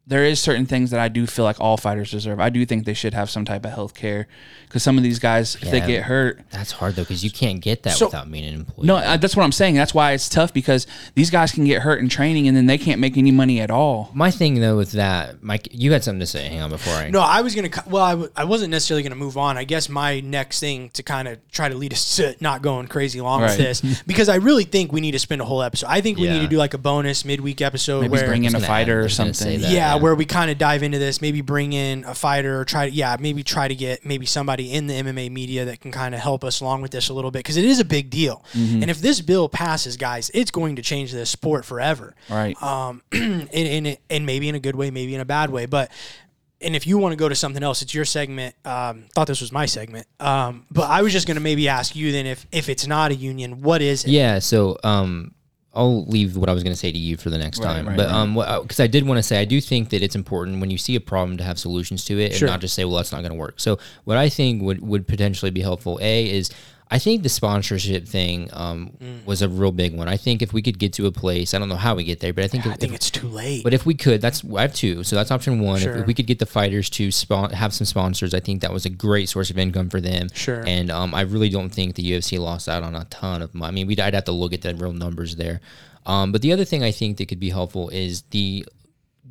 there is certain things that I do feel like all fighters deserve. I do think they should have some type of health care because some of these guys, if they get hurt, That's hard though because you can't get that So- without being an employee. no, uh, that's what I'm saying. That's why it's tough because these guys can get hurt in training and then they can't make any money at all. My thing though with that, Mike, you had something to say. Hang on before I. No, I was gonna. cu- Well, I, w- I wasn't necessarily gonna move on. I guess my next thing to kind of try to lead us to not going crazy long with this because I really think we need to spend a whole episode. I think we need to do like a bonus midweek episode Maybe where bring in a fighter add- or something. yeah, yeah. where we kind of dive into this, maybe bring in a fighter or try to, yeah, maybe try to get maybe somebody in the MMA media that can kind of help us along with this a little bit because it is a big deal. Mm-hmm. And if this bill passes, guys, it's going to change this sport forever. Right. Um, and, and, and maybe in a good way, maybe in a bad way. But, and if you want to go to something else, it's your segment. Um, thought this was my segment. Um, but I was just going to maybe ask you then if, if it's not a union, what is it? Yeah, so um, I'll leave what I was going to say to you for the next Right, time. right, but right. um, because I did want to say, I do think that it's important when you see a problem to have solutions to it Sure. and not just say, well, that's not going to work. So what I think would would potentially be helpful, a is. I think the sponsorship thing um, Mm. was a real big one. I think if we could get to a place, I don't know how we get there, but I think, I if, think if- it's too late. but if we could, that's I have two, so that's option one. If, Sure. if we could get the fighters to spon- have some sponsors, I think that was a great source of income for them. Sure. And um, I really don't think the UFC lost out on a ton of money. I mean, we'd I'd have to look at the real numbers there. Um, but the other thing I think that could be helpful is the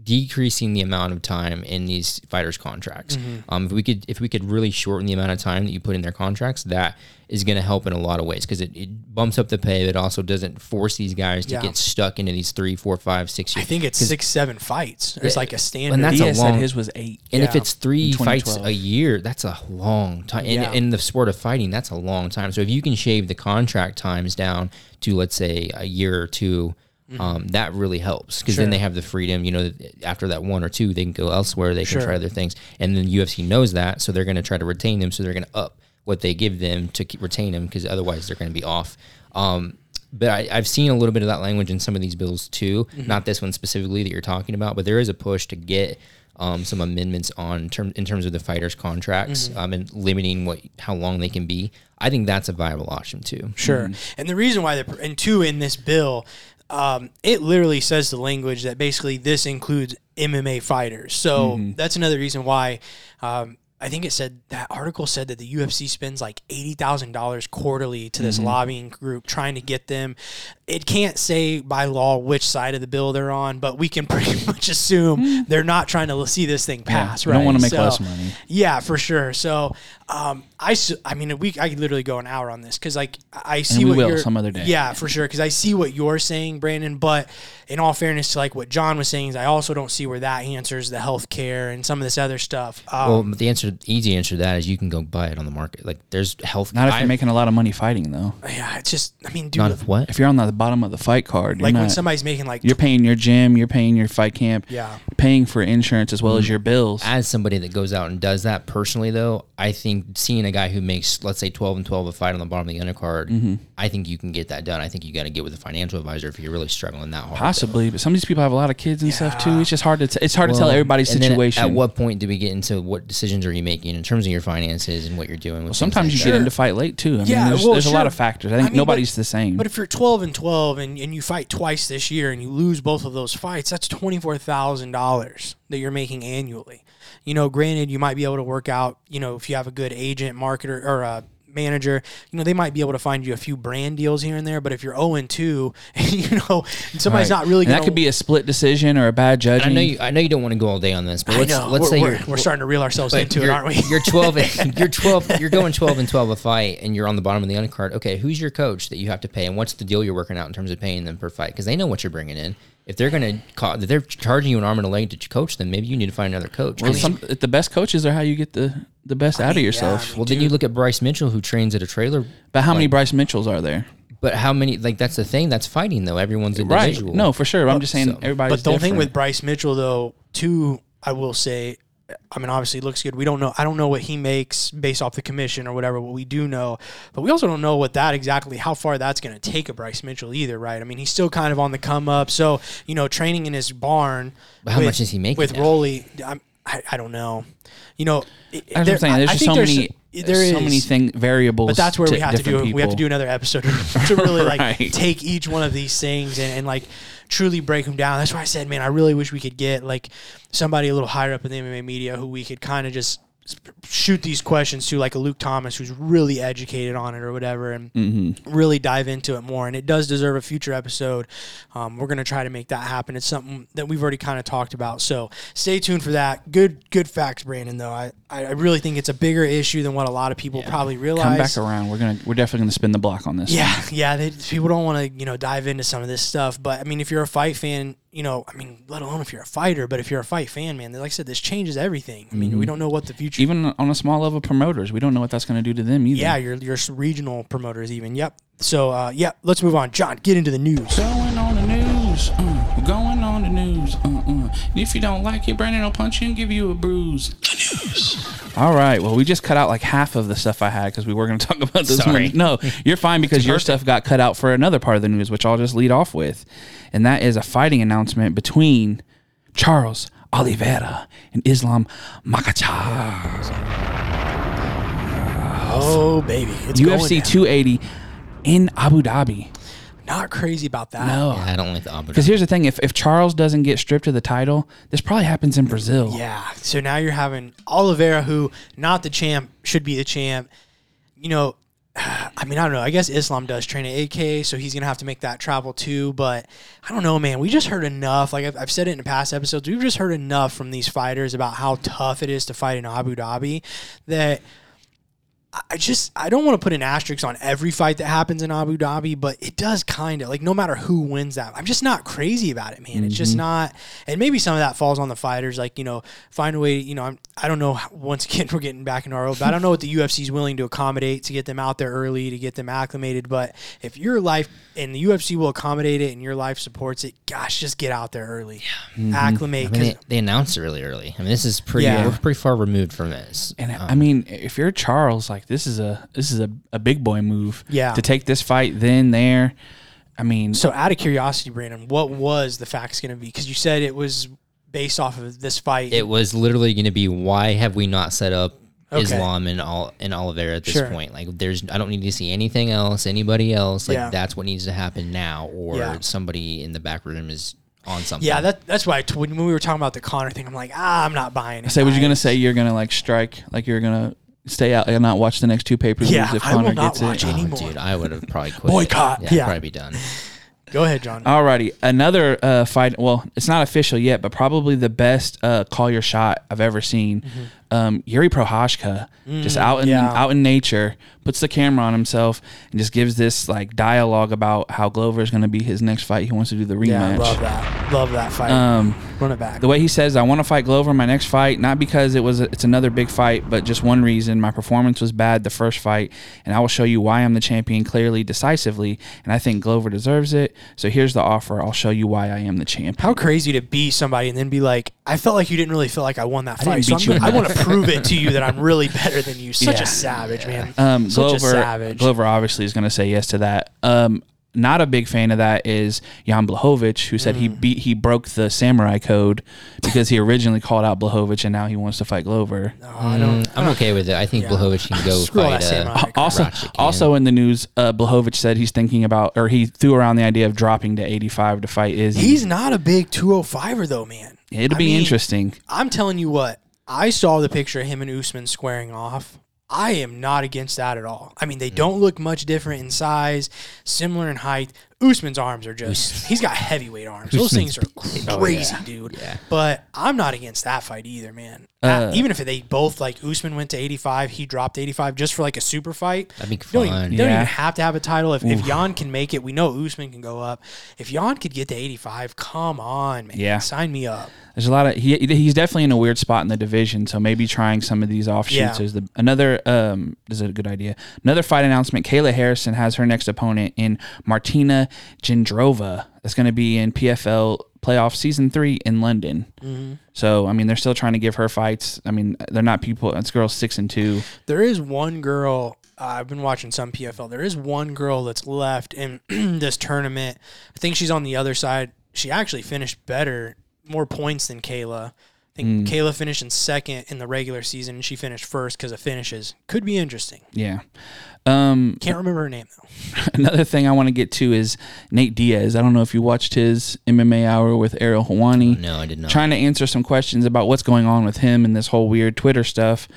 decreasing the amount of time in these fighters' contracts. Um, if we could, if we could really shorten the amount of time that you put in their contracts, that is going to help in a lot of ways because it, it bumps up the pay. But it also doesn't force these guys to Yeah. get stuck into these three, four, five, six years. I think it's six, seven fights. It's like a standard. And that's a Diaz long- said his was eight. And if it's three fights a year, that's a long time. In, Yeah. in the sport of fighting, that's a long time. So if you can shave the contract times down to, let's say, a year or 2 um, that really helps because Mm-hmm. Sure. then they have the freedom. You know, after that one or two, they can go elsewhere. They can Sure. try other things, and then UFC knows that, so they're going to try to retain them. So they're going to up what they give them to keep, retain them because otherwise they're going to be off. Um, but I, I've seen a little bit of that language in some of these bills too. Mm-hmm. Not this one specifically that you're talking about, but there is a push to get um, some amendments on term in terms of the fighters' contracts Mm-hmm. um, and limiting what how long they can be. I think that's a viable option too. Sure. And the reason why they're and two in this bill, um, it literally says the language that basically this includes MMA fighters. So that's another reason why. Um, I think it said that article said that the UFC spends like eighty thousand dollars quarterly to this lobbying group trying to get them. It can't say by law which side of the bill they're on, but we can pretty much assume they're not trying to see this thing pass. they right? don't wanna make less money. Yeah, for sure. So, um, I, s- I mean, a week I could literally go an hour on this because like I I see we what will you're some other day. Yeah, for sure. Because I see what you're saying, Brandon. But in all fairness to like what John was saying, is I also don't see where that answers the health care and some of this other stuff. Um, Well, the answer, easy answer to that is you can go buy it on the market. Like there's health. Not if I- you're making a lot of money fighting though. yeah, it's just I mean, dude, not if what. If you're on the bottom of the fight card, you're like when somebody's making like you're paying your gym, you're paying your fight camp, Yeah. paying for insurance as well as your bills. As somebody that goes out and does that personally, though, I think seeing a guy who makes, let's say, 12 and 12 a fight on the bottom of the undercard, Mm-hmm. I think you can get that done. I think you got to get with a financial advisor if you're really struggling that hard. Possibly, but some of these people have a lot of kids and stuff too. It's just hard to t- it's hard to tell everybody's and then situation. At what point do we get into what decisions are you making in terms of your finances and what you're doing? With things Sometimes like you that? get into fight late too. I mean, Yeah, there's, well, there's a lot of factors. I I think mean, nobody's but- the same. But if you're 12 and 12 and, and you fight twice this year and you lose both of those fights, that's $24,000 that you're making annually. You know, granted, you might be able to work out, you know, if you have a good agent, marketer, or a manager, you know, they might be able to find you a few brand deals here and there. But if you're 0 and 2, you know, somebody's Right. not really And going that could be a split decision or a bad And judging. I know you. I know you don't want to go all day on this, but let's know. let's we're, say we're, you're we're starting to reel ourselves into it, you're, aren't we? You're 12. and- you're 12. You're going 12 and 12 a fight, and you're on the bottom of the undercard. Okay, who's your coach that you have to pay, and what's the deal you're working out in terms of paying them per fight? Because they know what you're bringing in. If they're going to, if they're charging you an arm and a leg to coach them, maybe you need to find another coach. well, 'Cause- some, the best coaches are how you get the, the best out of mean, yeah, yourself. I mean, well, then you look at Bryce Mitchell, who trains at a trailer. but how many Bryce Mitchells are there? But how many? Like that's the thing. That's fighting though. Everyone's Right. individual. No, for sure. I'm just saying so- everybody's But the thing with Bryce Mitchell, though, too, I will say, I mean, obviously, it looks good. We don't know. I don't know what he makes based off the commission or whatever. What we do know, but we also don't know what that exactly, how far that's going to take a Bryce Mitchell either, right? I mean, he's still kind of on the come up. So you know, training in his barn. But how with- much is he making with now? Rolly? I'm, I, I don't know. You know, what there- I'm saying. There's I think so there's- many, there there's so many thing variables. But that's where we have to do. different We have to do another episode to, really like Right. take each one of these things and, and like truly break them down. That's why I said, man, I really wish we could get like somebody a little higher up in the MMA media who we could kind of just shoot these questions to, like a Luke Thomas who's really educated on it or whatever, and Mm-hmm. really dive into it more. And it does deserve a future episode. Um, we're gonna try to make that happen. It's something that we've already kind of talked about. So stay tuned for that. Good, good facts, Brandon. Though I, I I really think it's a bigger issue than what a lot of people probably realize. Come back around. We're gonna we're definitely gonna spin the block on this. Yeah, yeah. They, people don't want to, you know, dive into some of this stuff. But I mean, if you're a fight fan, you know, I mean, let alone if you're a fighter, but if you're a fight fan, man, like I said, this changes everything. I mean, we don't know what the future. Even on a small level, promoters, we don't know what that's gonna do to them either. yeah, your your regional promoters, even. Yep. So, uh, yeah, let's move on. John, get into the news. Going on the news. We're going on the news. Uh, uh. And if you don't like it, Brandon will punch you and give you a bruise. The news. All right. Well, we just cut out like half of the stuff I had because we were going to talk about this Sorry. one. No, you're fine because your stuff got cut out for another part of the news, which I'll just lead off with. And that is a fighting announcement between Charles Oliveira and Islam Makhachev. Oh, baby, it's UFC going 280 in Abu Dhabi. Not crazy about that. No. Yeah, I don't like the Abu Because here's the thing: if, if Charles doesn't get stripped of the title, this probably happens in Brazil. Yeah. So now you're having Oliveira, who not the champ, should be the champ. You know, I mean, I don't know. I guess Islam does train at AK, so he's gonna have to make that travel too. But I don't know, man. We just heard enough. Like I've, I've said it in the past episodes, we've just heard enough from these fighters about how tough it is to fight in Abu Dhabi that. I just I don't want to put an asterisk on every fight that happens in Abu Dhabi, but it does kind of like no matter who wins that, I'm just not crazy about it, man. It's just mm-hmm. not, and maybe some of that falls on the fighters, like you know, find a way. You know, I'm, I don't know. Once again, we're getting back in our old, but I don't know what the UFC is willing to accommodate to get them out there early to get them acclimated. But if your life and the UFC will accommodate it and your life supports it, gosh, just get out there early, mm-hmm. acclimate. I mean, 'cause- they, they announced it really early. I mean, this is pretty. Yeah. We're pretty far removed from this. And I um, mean, if you're Charles, like this is a this is a, a big boy move. Yeah. To take this fight then there. I mean, So, out of curiosity, Brandon, what was the facts going to be? Because you said it was based off of this fight. It was literally going to be why have we not set up Okay. Islam and all and Oliveira at this Sure. point? Like, there's I don't need to see anything else, anybody else. Like, Yeah. that's what needs to happen now, or Yeah. somebody in the back room is on something. yeah, that, that's why I t- when we were talking about the Conor thing, I'm like, ah, I'm not buying it. say, was you gonna say you're gonna like strike, like you're gonna stay out and not watch the next two pay per views Yeah, if I will Conor not gets watch it? it. Oh, anymore. dude, I would have probably quit. Boycott. Yeah, Yeah. probably be done. Go ahead, John. Alrighty, another uh, fight. Well, it's not official yet, but probably the best uh, call your shot I've ever seen. Um, Jiri Prochazka, just out in. Mm, yeah. out in nature, puts the camera on himself and just gives this like dialogue about how Glover is going to be his next fight. He wants to do the yeah, rematch. love that. Love that fight. Um, Run it back. the way he says, "I want to fight Glover in my next fight, not because it was a, it's another big fight, but just one reason. My performance was bad the first fight, and I will show you why I'm the champion clearly, decisively, and I think Glover deserves it. So here's the offer. I'll show you why I am the champion." How crazy to be somebody and then be like, I felt like you didn't really feel like I won that didn't fight. So I'm you gonna, I want to prove it to you that I'm really better than you. Such Yeah. a savage, man. Um, Such a savage. Glover obviously is going to say yes to that. Um, not a big fan of that is Jan Blachowicz, who said he Mm. beat he broke the samurai code because he originally called out Blachowicz and now he wants to fight Glover. No, I don't. Mm, I'm okay with it. I think Yeah. Blachowicz can go Screw fight. Uh, Right, Also, also in the news, uh, Blachowicz said he's thinking about, or he threw around the idea of dropping to 85 to fight Izzy. He's not a big 205er though, man. It'll I be mean, interesting. I'm telling you what. I saw the picture of him and Usman squaring off. I am not against that at all. I mean, they don't look much different in size, similar in height. Usman's arms are just, he's got heavyweight arms. Those things are crazy, dude. Yeah. But I'm not against that fight either, man. Uh, Uh, even if they both, like, Usman went to 85, he dropped 85 just for like a super fight. That'd be You don't, even, fun. you don't Yeah. even have to have a title. If, if Jan can make it, we know Usman can go up. If Jan could get to 85, come on, man. Yeah. Sign me up. There's a lot of he he's definitely in a weird spot in the division, so maybe trying some of these offshoots Yeah. is the another um is it a good idea. Another fight announcement: Kayla Harrison has her next opponent in Martina Jindrova. That's going to be in PFL playoff season three in London. Mm-hmm. So I mean, they're still trying to give her fights. I mean, they're not people. This girl's six and two. There is one girl. Uh, I've been watching some PFL. There is one girl that's left in this tournament. I think she's on the other side. She actually finished better, more points than Kayla. I think Kayla finished in second in the regular season, and she finished first because of finishes. Could be interesting. Yeah. Um, Can't remember her name though. another thing I want to get to is Nate Diaz. I don't know if you watched his MMA hour with Ariel Helwani. No, I did not. trying to answer some questions about what's going on with him and this whole weird Twitter stuff.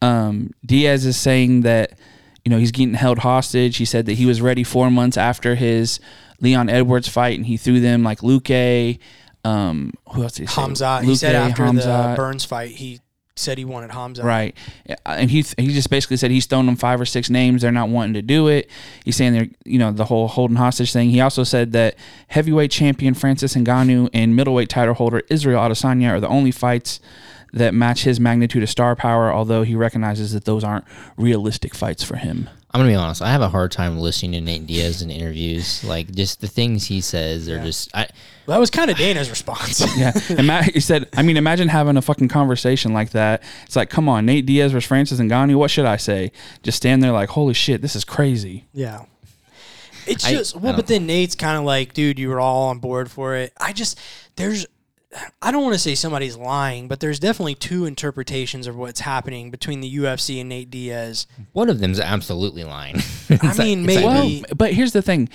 Um, Diaz is saying that you know he's getting held hostage. He said that he was ready four months after his Leon Edwards fight, and he threw them like Luque. Um, who else did he say? Hamzat. He said Luque, after the Burns fight, he said he wanted Hamzat. Right, and he he just basically said he's thrown them five or six names. They're not wanting to do it. He's saying they're you know the whole holding hostage thing. He also said that heavyweight champion Francis Ngannou and middleweight title holder Israel Adesanya are the only fights that match his magnitude of star power. Although he recognizes that those aren't realistic fights for him. I'm gonna be honest. I have a hard time listening to Nate Diaz in interviews. Like just the things he says are just. I Well, that was kind of Dana's response. Yeah, Ima- he said. I mean, imagine having a fucking conversation like that. It's like, come on, Nate Diaz versus Francis Ngannou. What should I say? Just stand there like, holy shit, this is crazy. Yeah. It's I- just well, but then Nate's kind of like, dude, you were all on board for it. I just there's, I don't want to say somebody's lying, but there's definitely two interpretations of what's happening between the UFC and Nate Diaz. one of them's absolutely lying. I mean, it's like- maybe But here's the thing.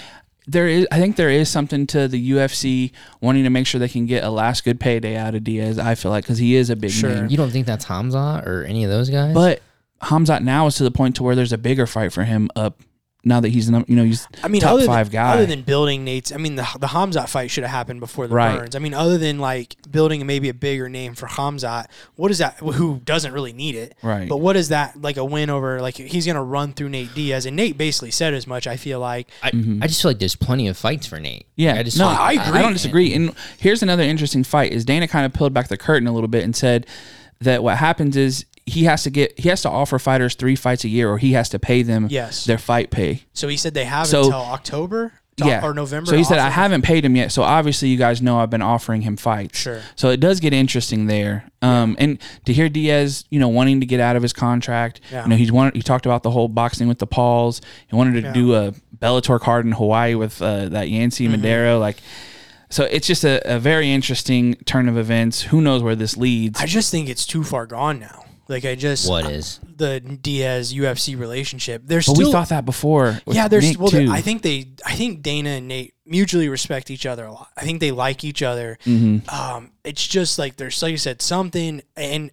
There is, I think there is something to the UFC wanting to make sure they can get a last good payday out of Diaz. I feel like because he is a big Sure. name. you don't think that's Hamza or any of those guys? But Hamzat now is to the point to where there's a bigger fight for him up now that he's num- you know he's I mean, top other five than, guy. Other than building Nate's, I mean, the the Hamzat fight should have happened before the Right. Burns. I mean, other than like building maybe a bigger name for Hamzat, what is that? Who doesn't really need it, Right. But what is that like a win over? Like he's gonna run through Nate Diaz, and Nate basically said as much. I feel like I, mm-hmm. I just feel like there's plenty of fights for Nate. Yeah, I just no, like- I agree. I don't disagree. And here's another interesting fight: is Dana kind of peeled back the curtain a little bit and said that what happens is he has to get he has to offer fighters three fights a year, or he has to pay them Yes. their fight pay. so. He said they have So- until October, to- yeah, or November. So he said I haven't paid him yet. So obviously you guys know I've been offering him fights. Sure. So it does get interesting there. Um, and to hear Diaz, you know, wanting to get out of his contract. Yeah. You know, he's wanted. He talked about the whole boxing with the Pauls. He wanted to Yeah. do a Bellator card in Hawaii with uh, that Yancy Mm-hmm. Medeiros. Like, so it's just a, a very interesting turn of events. Who knows where this leads? I just think it's too far gone now. Like I just What is? the Diaz UFC relationship. There's but still we thought that before. with yeah. There's Nick, well. too. I think they. I think Dana and Nate mutually respect each other a lot. I think they like each other. Mm-hmm. Um, it's just like there's like you said something, and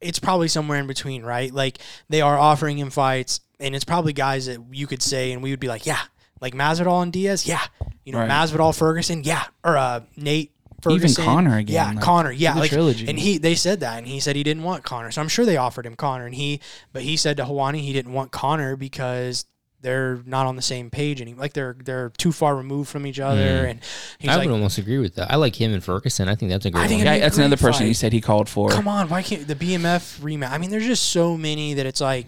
it's probably somewhere in between, right? Like they are offering him fights, and it's probably guys that you could say, and we would be like, yeah, like Masvidal and Diaz, yeah, you know, Right. Masvidal, Ferguson, yeah, or uh, Nate. Ferguson. Conor again, yeah, like, Conor, yeah, the like, trilogy. and he they said that, and he said he didn't want Conor, so I'm sure they offered him Conor, and he, but he said to Helwani he didn't want Conor because they're not on the same page anymore, like they're they're too far removed from each other, mm. and he's I like, would almost agree with that. I like him and Ferguson. I think that's a great I think one. yeah, be a that's another great person he said he called for. come on, why can't the BMF rematch? I mean, there's just so many that it's like,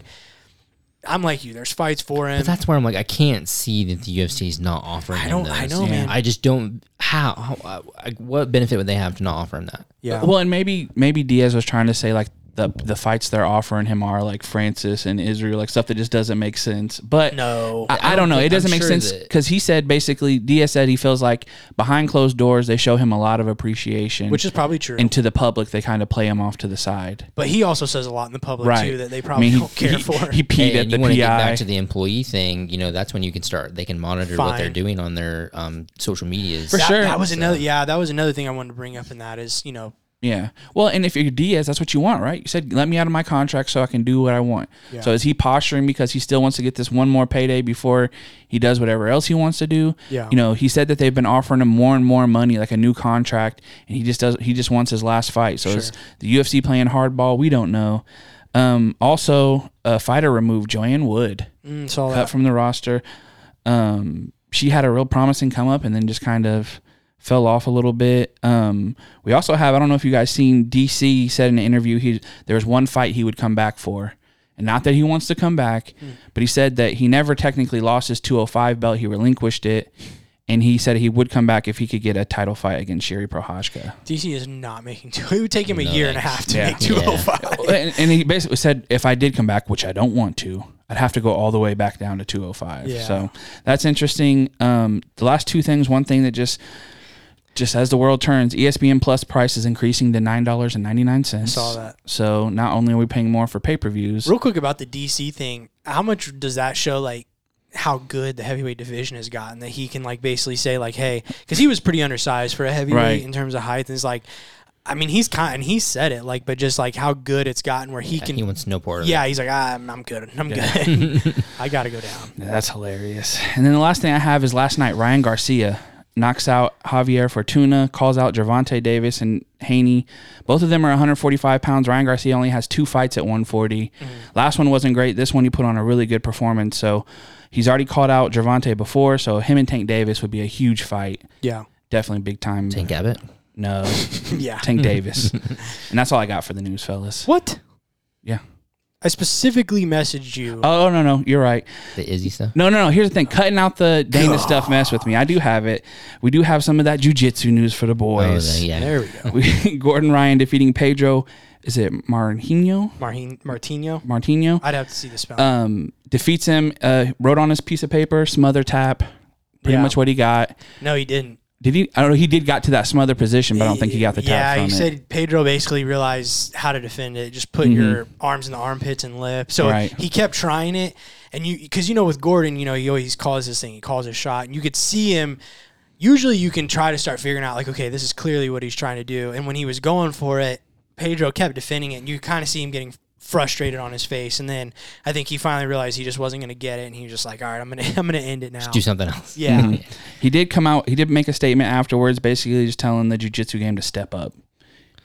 I'm like you. There's fights for him. But that's where I'm like, I can't see that the UFC is not offering. I don't- I those. know, Yeah. man. I just don't. How? how uh, what benefit would they have to not offer him that? yeah, Well, and maybe maybe Diaz was trying to say like the the fights they're offering him are like Francis and Israel, like stuff that just doesn't make sense. But No. I, I don't know. It I'm doesn't make sure sense because he said basically Diaz said he feels like behind closed doors they show him a lot of appreciation, which is probably true. and to the public they kind of play him off to the side. but he also says a lot in the public Right. too that they I probably mean, he, don't care he, for. he peed Hey, at and the you want to get PI. back to the employee thing, you know, that's when you can start. They can monitor what they're doing on their um, social medias. For that, sure. That was So- another. Yeah, that was another thing I wanted to bring up in that is you know Yeah. Well, and if you're Diaz, that's what you want, right? You said, let me out of my contract so I can do what I want. Yeah. So is he posturing because he still wants to get this one more payday before he does whatever else he wants to do? Yeah. You know, he said that they've been offering him more and more money, like a new contract, and he just does. He just wants his last fight. So is the UFC playing hardball? We don't know. Um, also, a fighter removed Joanne Wood, mm, cut that. from the roster. Um, she had a real promising come up and then just kind of fell off a little bit. Um, we also have I don't know if you guys seen DC said in an interview he there was one fight he would come back for. And not that he wants to come back, but he said that he never technically lost his 205 belt. He relinquished it. And he said he would come back if he could get a title fight against Jiri Prochazka. DC is not making two. It would take him a No year and a half to Yeah. make two hundred five. and, and he basically said if I did come back, which I don't want to, I'd have to go all the way back down to 205. Yeah. So that's interesting. Um, the last two things, one thing that just just as the world turns, ESPN Plus price is increasing to nine dollars and ninety nine cents. Saw that. So not only are we paying more for pay per views, Real quick about the DC thing, how much does that show like how good the heavyweight division has gotten that he can like basically say like, hey, because he was pretty undersized for a heavyweight Right. in terms of height. And it's like, I mean, he's kind and he said it like, but just like how good it's gotten where he And can. he wants no part of yeah, it. he's like, ah, I'm, I'm good. I'm good. I got to go down. that's hilarious. And then the last thing I have is last night Ryan Garcia knocks out Javier Fortuna, calls out Gervonta Davis and Haney. Both of them are 145 pounds. Ryan Garcia only has two fights at 140. Mm-hmm. Last one wasn't great. This one he put on a really good performance. So he's already called out Gervonta before. So him and Tank Davis would be a huge fight. Yeah. Definitely big time. Tank Abbott. No, Yeah. Tank Davis. and that's all I got for the news, fellas. What? Yeah. I specifically messaged you. Oh no no, you're right. The Izzy stuff. No, no, no. Here's the thing: cutting out the Dana stuff mess with me. I do have it. We do have some of that jujitsu news for the Oh, boys. the- yeah. there we go. We, Gordon Ryan defeating Pedro. Is it Martino? Marhin, Martino. Martino I'd have to see the spell. um, defeats him. Uh, wrote on his piece of paper, smother tap. Pretty Yeah. much what he got. no, he didn't. Did he? I don't know. He did got to that smother position, but I don't think he got the tap Yeah, he it. said Pedro basically realized how to defend it. Just put Mhm. your arms in the armpits and lip. So Right. he kept trying it, and you because you know with Gordon, you know he always calls this thing. He calls a shot, and you could see him. Usually, you can try to start figuring out like, okay, this is clearly what he's trying to do. And when he was going for it, Pedro kept defending it, and you kind of see him getting frustrated on his face. And then I think he finally realized he just wasn't going to get it, and he was just like, all right, I'm gonna I'm gonna end it now. Just do something else. Yeah. Mhm. He did come out. He did make a statement afterwards, basically just telling the jiu-jitsu game to step up.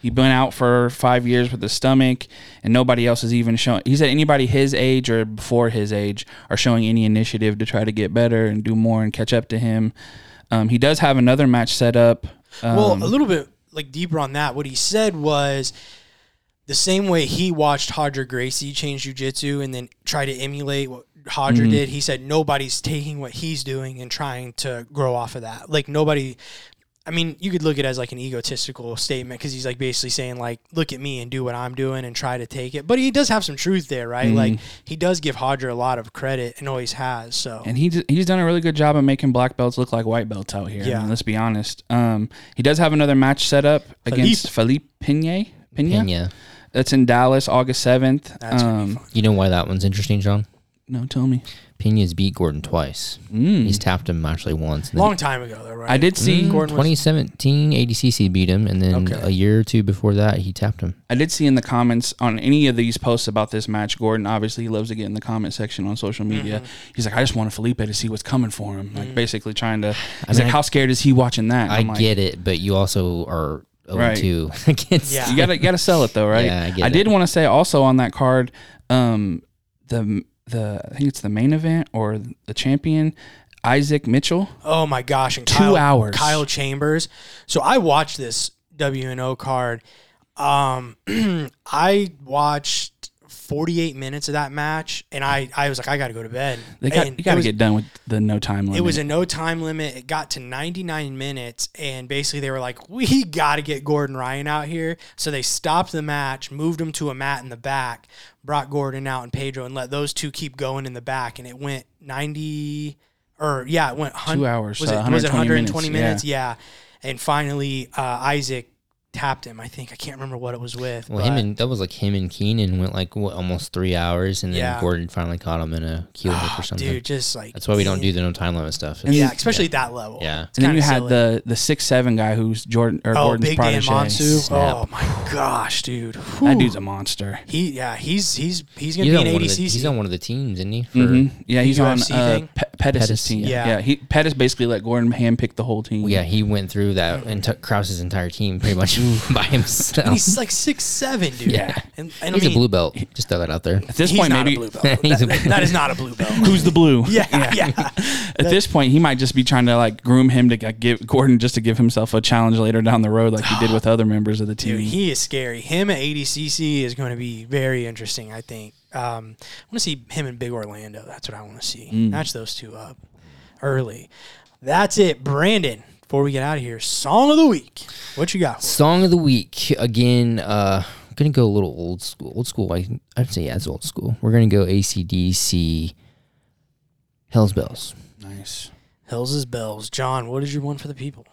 He'd been out for five years with his stomach, and nobody else is even showing. He said anybody his age or before his age are showing any initiative to try to get better and do more and catch up to him. Um, he does have another match set up. Um, Well, a little bit like deeper on that. What he said was the same way he watched Roger Gracie change jujitsu and then try to emulate what Roger Mm-hmm. did. He said nobody's taking what he's doing and trying to grow off of that. Like nobody. I mean, you could look at it as like an egotistical statement because he's like basically saying like, "Look at me and do what I'm doing and try to take it." But he does have some truth there, right? Mm-hmm. Like he does give Roger a lot of credit and always has. So and he he's done a really good job of making black belts look like white belts out here. I Yeah. mean, let's be honest. Um, he does have another match set up against Felipe Pena. Pena. Pena. That's in Dallas, August seventh. That's gonna be um, fun. You know why that one's interesting, John? no, tell me. Pena's beat Gordon twice. Mm. He's tapped him actually once. and then- long time ago though, right? I did see. Mm, Gordon was- 2017 ADCC beat him, and then Okay. a year or two before that, he tapped him. I did see in the comments on any of these posts about this match. Gordon obviously he loves to get in the comment section on social media. Mm-hmm. He's like, I just wanted Felipe to see what's coming for him. Like basically trying to. He's mean, like, I- how scared is he watching that? And I I'm like, get it, but you also are 0 Right. 2 against. Yeah. You gotta gotta sell it though, right? Yeah, I get did it. want to say also on that card, um, the the I think it's the main event or the champion, Isaac Mitchell. Oh my gosh! And Two Kyle, hours. Kyle Chambers. So I watched this WNO card. Um, I watched 48 minutes of that match, and I, I was like, I got to go to bed. They got, And you got to get done with the no time limit. It was a no time limit. It got to 99 minutes, and basically they were like, "We got to get Gordon Ryan out here." So they stopped the match, moved him to a mat in the back, brought Gordon out and Pedro, and let those two keep going in the back. And it went 90, or yeah, it went hun- Two hours, Was so it was it 120 120 minutes, minutes? Yeah. And finally, uh, Isaac tapped him. I think I can't remember what it was with. Well, him and that was like him and Keenan went like what, almost three hours, and then Yeah. Gordon finally caught him in a heel hook or something. dude, just like That's why we don't do the no time limit stuff. Yeah, especially at that level. Yeah. It's and then you kinda had silly. the the six seven guy who's Jordan or Oh, Gordon's Big Dan protege. Manasoiu. Snap. Oh my gosh, dude. That dude's a monster. He yeah, he's he's he's gonna He's be an one of the, he's on one of the teams, isn't he? For, Mhm. Yeah, he's on UFC uh, thing? Pe- Pettis' Pettis, team. yeah. Yeah, he Pettis basically let Gordon handpick the whole team. Well, yeah, he went through that and took Krause's entire team pretty much by himself. And he's like six seven, dude. Yeah. and, and He's I mean, a blue belt. Just throw that out there. At this he's point, not maybe a blue belt. He's a- That- that is not a blue belt. who's the blue? yeah, yeah. At this point, he might just be trying to like groom him to like, give Gordon just to give himself a challenge later down the road, like he did with other members of the team. Dude, he is scary. Him at ADCC is going to be very interesting. I think. Um, I want to see him in Big Orlando. That's what I want to see. Mm. Match those two up early. That's it, Brandon. Before we get out of here, song of the week. What you got? Song of the week again. Uh, I'm gonna go a little old school. Old school. I, I'd say yeah, it's old school. We're gonna go ACDC. Hell's Bells. nice. Hills is bells. John, what is your one for the people?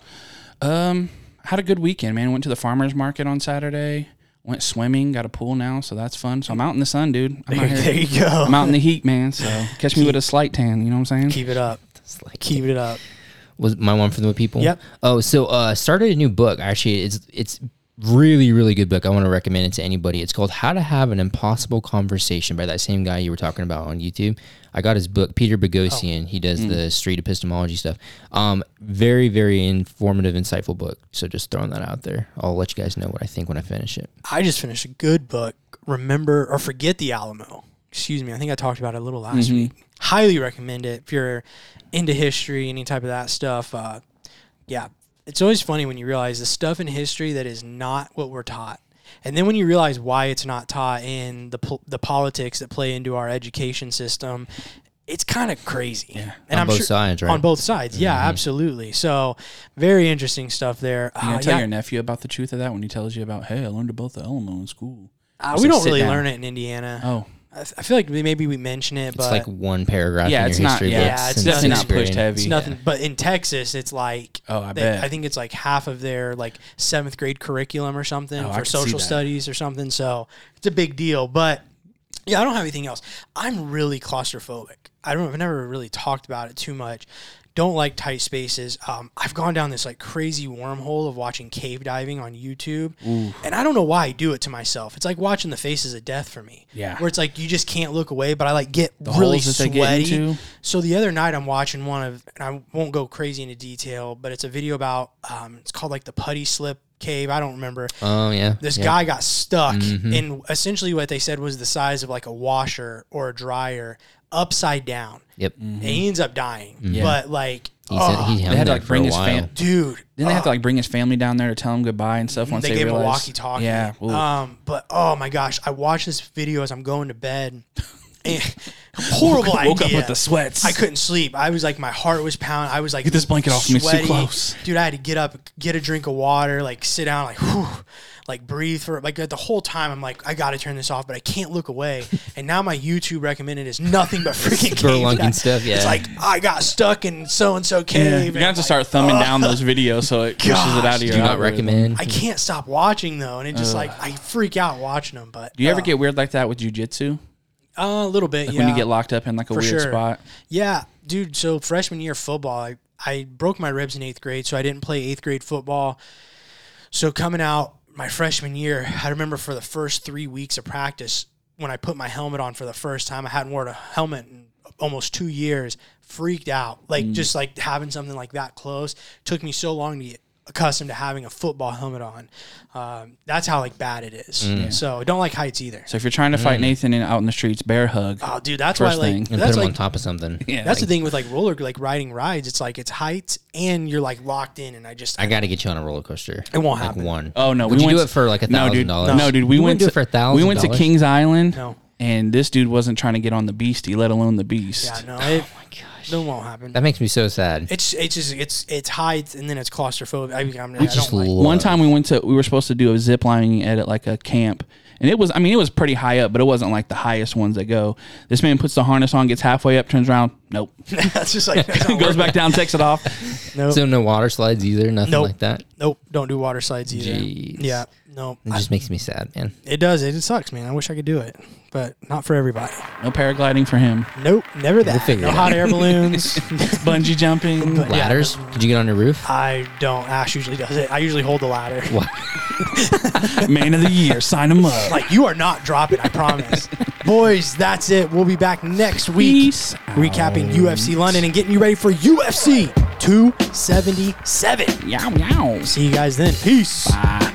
Um, had a good weekend, man. Went to the farmers market on Saturday. Went swimming. Got a pool now, so that's fun. So I'm out in the sun, dude. I'm out There, here. there you go. I'm out in the heat, man. So catch me with a slight tan. You know what I'm saying? Keep it up. Keep it up. Was my one for the people. Yep. Oh, so uh, started a new book. Actually, it's it's really really good book. I want to recommend it to anybody. It's called How to Have an Impossible Conversation by that same guy you were talking about on YouTube. I got his book, Peter Boghossian. He does the street epistemology stuff. Um, very very informative, insightful book. So just throwing that out there. I'll let you guys know what I think when I finish it. I just finished a good book. Remember or forget the Alamo. Excuse me. I think I talked about it a little last week. Highly recommend it if you're into history, any type of that stuff. Uh, yeah, it's always funny when you realize the stuff in history that is not what we're taught, and then when you realize why it's not taught in the pol- the politics that play into our education system. It's kind of crazy. Yeah. On both sides, right? On both sides. Yeah, absolutely. So, very interesting stuff there. You gonna Uh, tell yeah. your nephew about the truth of that when he tells you about, hey, I learned about the Alamo in school. Uh, we like don't really down. learn it in Indiana. Oh, I, I feel like maybe we mention it, but It's like one paragraph Yeah, in it's your not- history yeah, books it's definitely not pushed heavy. it's nothing. But in Texas, it's like Oh, I they- bet. I think it's like half of their like seventh grade curriculum or something Oh, for social studies or something. So it's a big deal. But yeah, I don't have anything else. I'm really claustrophobic. I don't. I've never really talked about it too much. Don't like tight spaces. Um, I've gone down this like crazy wormhole of watching cave diving on YouTube, and I don't know why I do it to myself. It's like watching the faces of death for me. Yeah. where it's like you just can't look away, but I like get The really they get sweaty. So the other night I'm watching one of, and I won't go crazy into detail, but it's a video about, um, it's called like the putty slip cave. I don't remember. Oh yeah. This yeah. guy got stuck, Mm-hmm. and essentially what they said was the size of like a washer or a dryer upside down. Yep. And he ends up dying. Yeah. But like, He oh, he They had to, like, bring his while. fam- dude. Didn't they have to like bring his family down there to tell him goodbye and stuff once they they, gave him a walkie-talkie. Yeah. ooh. Um, but oh my gosh, I watched this video as I'm going to bed. And horrible idea. Woke up with the sweats. I couldn't sleep. I was like, my heart was pounding. I was like, Get this blanket off me, it's too close. dude. I had to get up, get a drink of water, like sit down, like whew, like breathe for like the whole time. I'm like, I got to turn this off, but I can't look away. and now my YouTube recommended is nothing but freaking cave Spelunking stuff, yeah. It's like I got stuck in so and so Yeah. cave. You're gonna have to like, start thumbing down those videos so it pushes it out of your. Do not algorithm. recommend. I can't stop watching though, and it just like I freak out watching them. But Do you ever uh, get weird like that with jujitsu? uh, a little bit? Like yeah. when you get locked up in like a For weird sure. spot? Yeah, dude. So freshman year football, I, I broke my ribs in eighth grade, so I didn't play eighth grade football. So coming out my freshman year, I remember for the first three weeks of practice, when I put my helmet on for the first time, I hadn't worn a helmet in almost two years. Freaked out, like Mm. just like having something like that close. Took me so long to get accustomed to having a football helmet on. Um, that's how like bad it is. Mm. So don't like heights either. So if you're trying to fight Nathan in, out in the streets, bear hug. Oh, dude, that's why like thing. And that's put him like on top of something. yeah, that's the thing with like roller like riding rides. It's like it's height and you're like locked in, and I just I got to get you on a roller coaster. It won't like happen. one. Oh no, Would we you went do it for like a thousand dollars? No, dude, we You went wouldn't do to it for a thousand. We went to Kings Island, no. and this dude wasn't trying to get on the beastie, let alone the beast. Yeah, no, it, Oh my gosh, that won't happen. that makes me so sad. It's it's just it's it's height and then it's claustrophobic. I, mean, I'm, I just don't like. love- One time we went to, we were supposed to do a zip lining at like a camp, and it was, I mean, it was pretty high up, but it wasn't like the highest ones that go. This man puts the harness on, gets halfway up, turns around, nope, That's just like that's goes back down, takes it off. it. Nope, So no water slides either, nothing Nope. like that. nope. Don't do water slides either. Jeez. Yeah, no. It just makes me sad, man. It does. It, it sucks, man. I wish I could do it, but not for everybody. No paragliding for him. Nope, never that. figure No it out. hot air balloons. Bungee jumping. But- Yeah. Ladders? Did you get on your roof? I don't. Ash usually does it. I usually hold the ladder. What? Man of the year, sign him up. Like you are not dropping. I promise. Boys, that's it. We'll be back next week Peace. recapping UFC London and getting you ready for UFC 277. Yow, yow. See you guys then. Peace. Bye.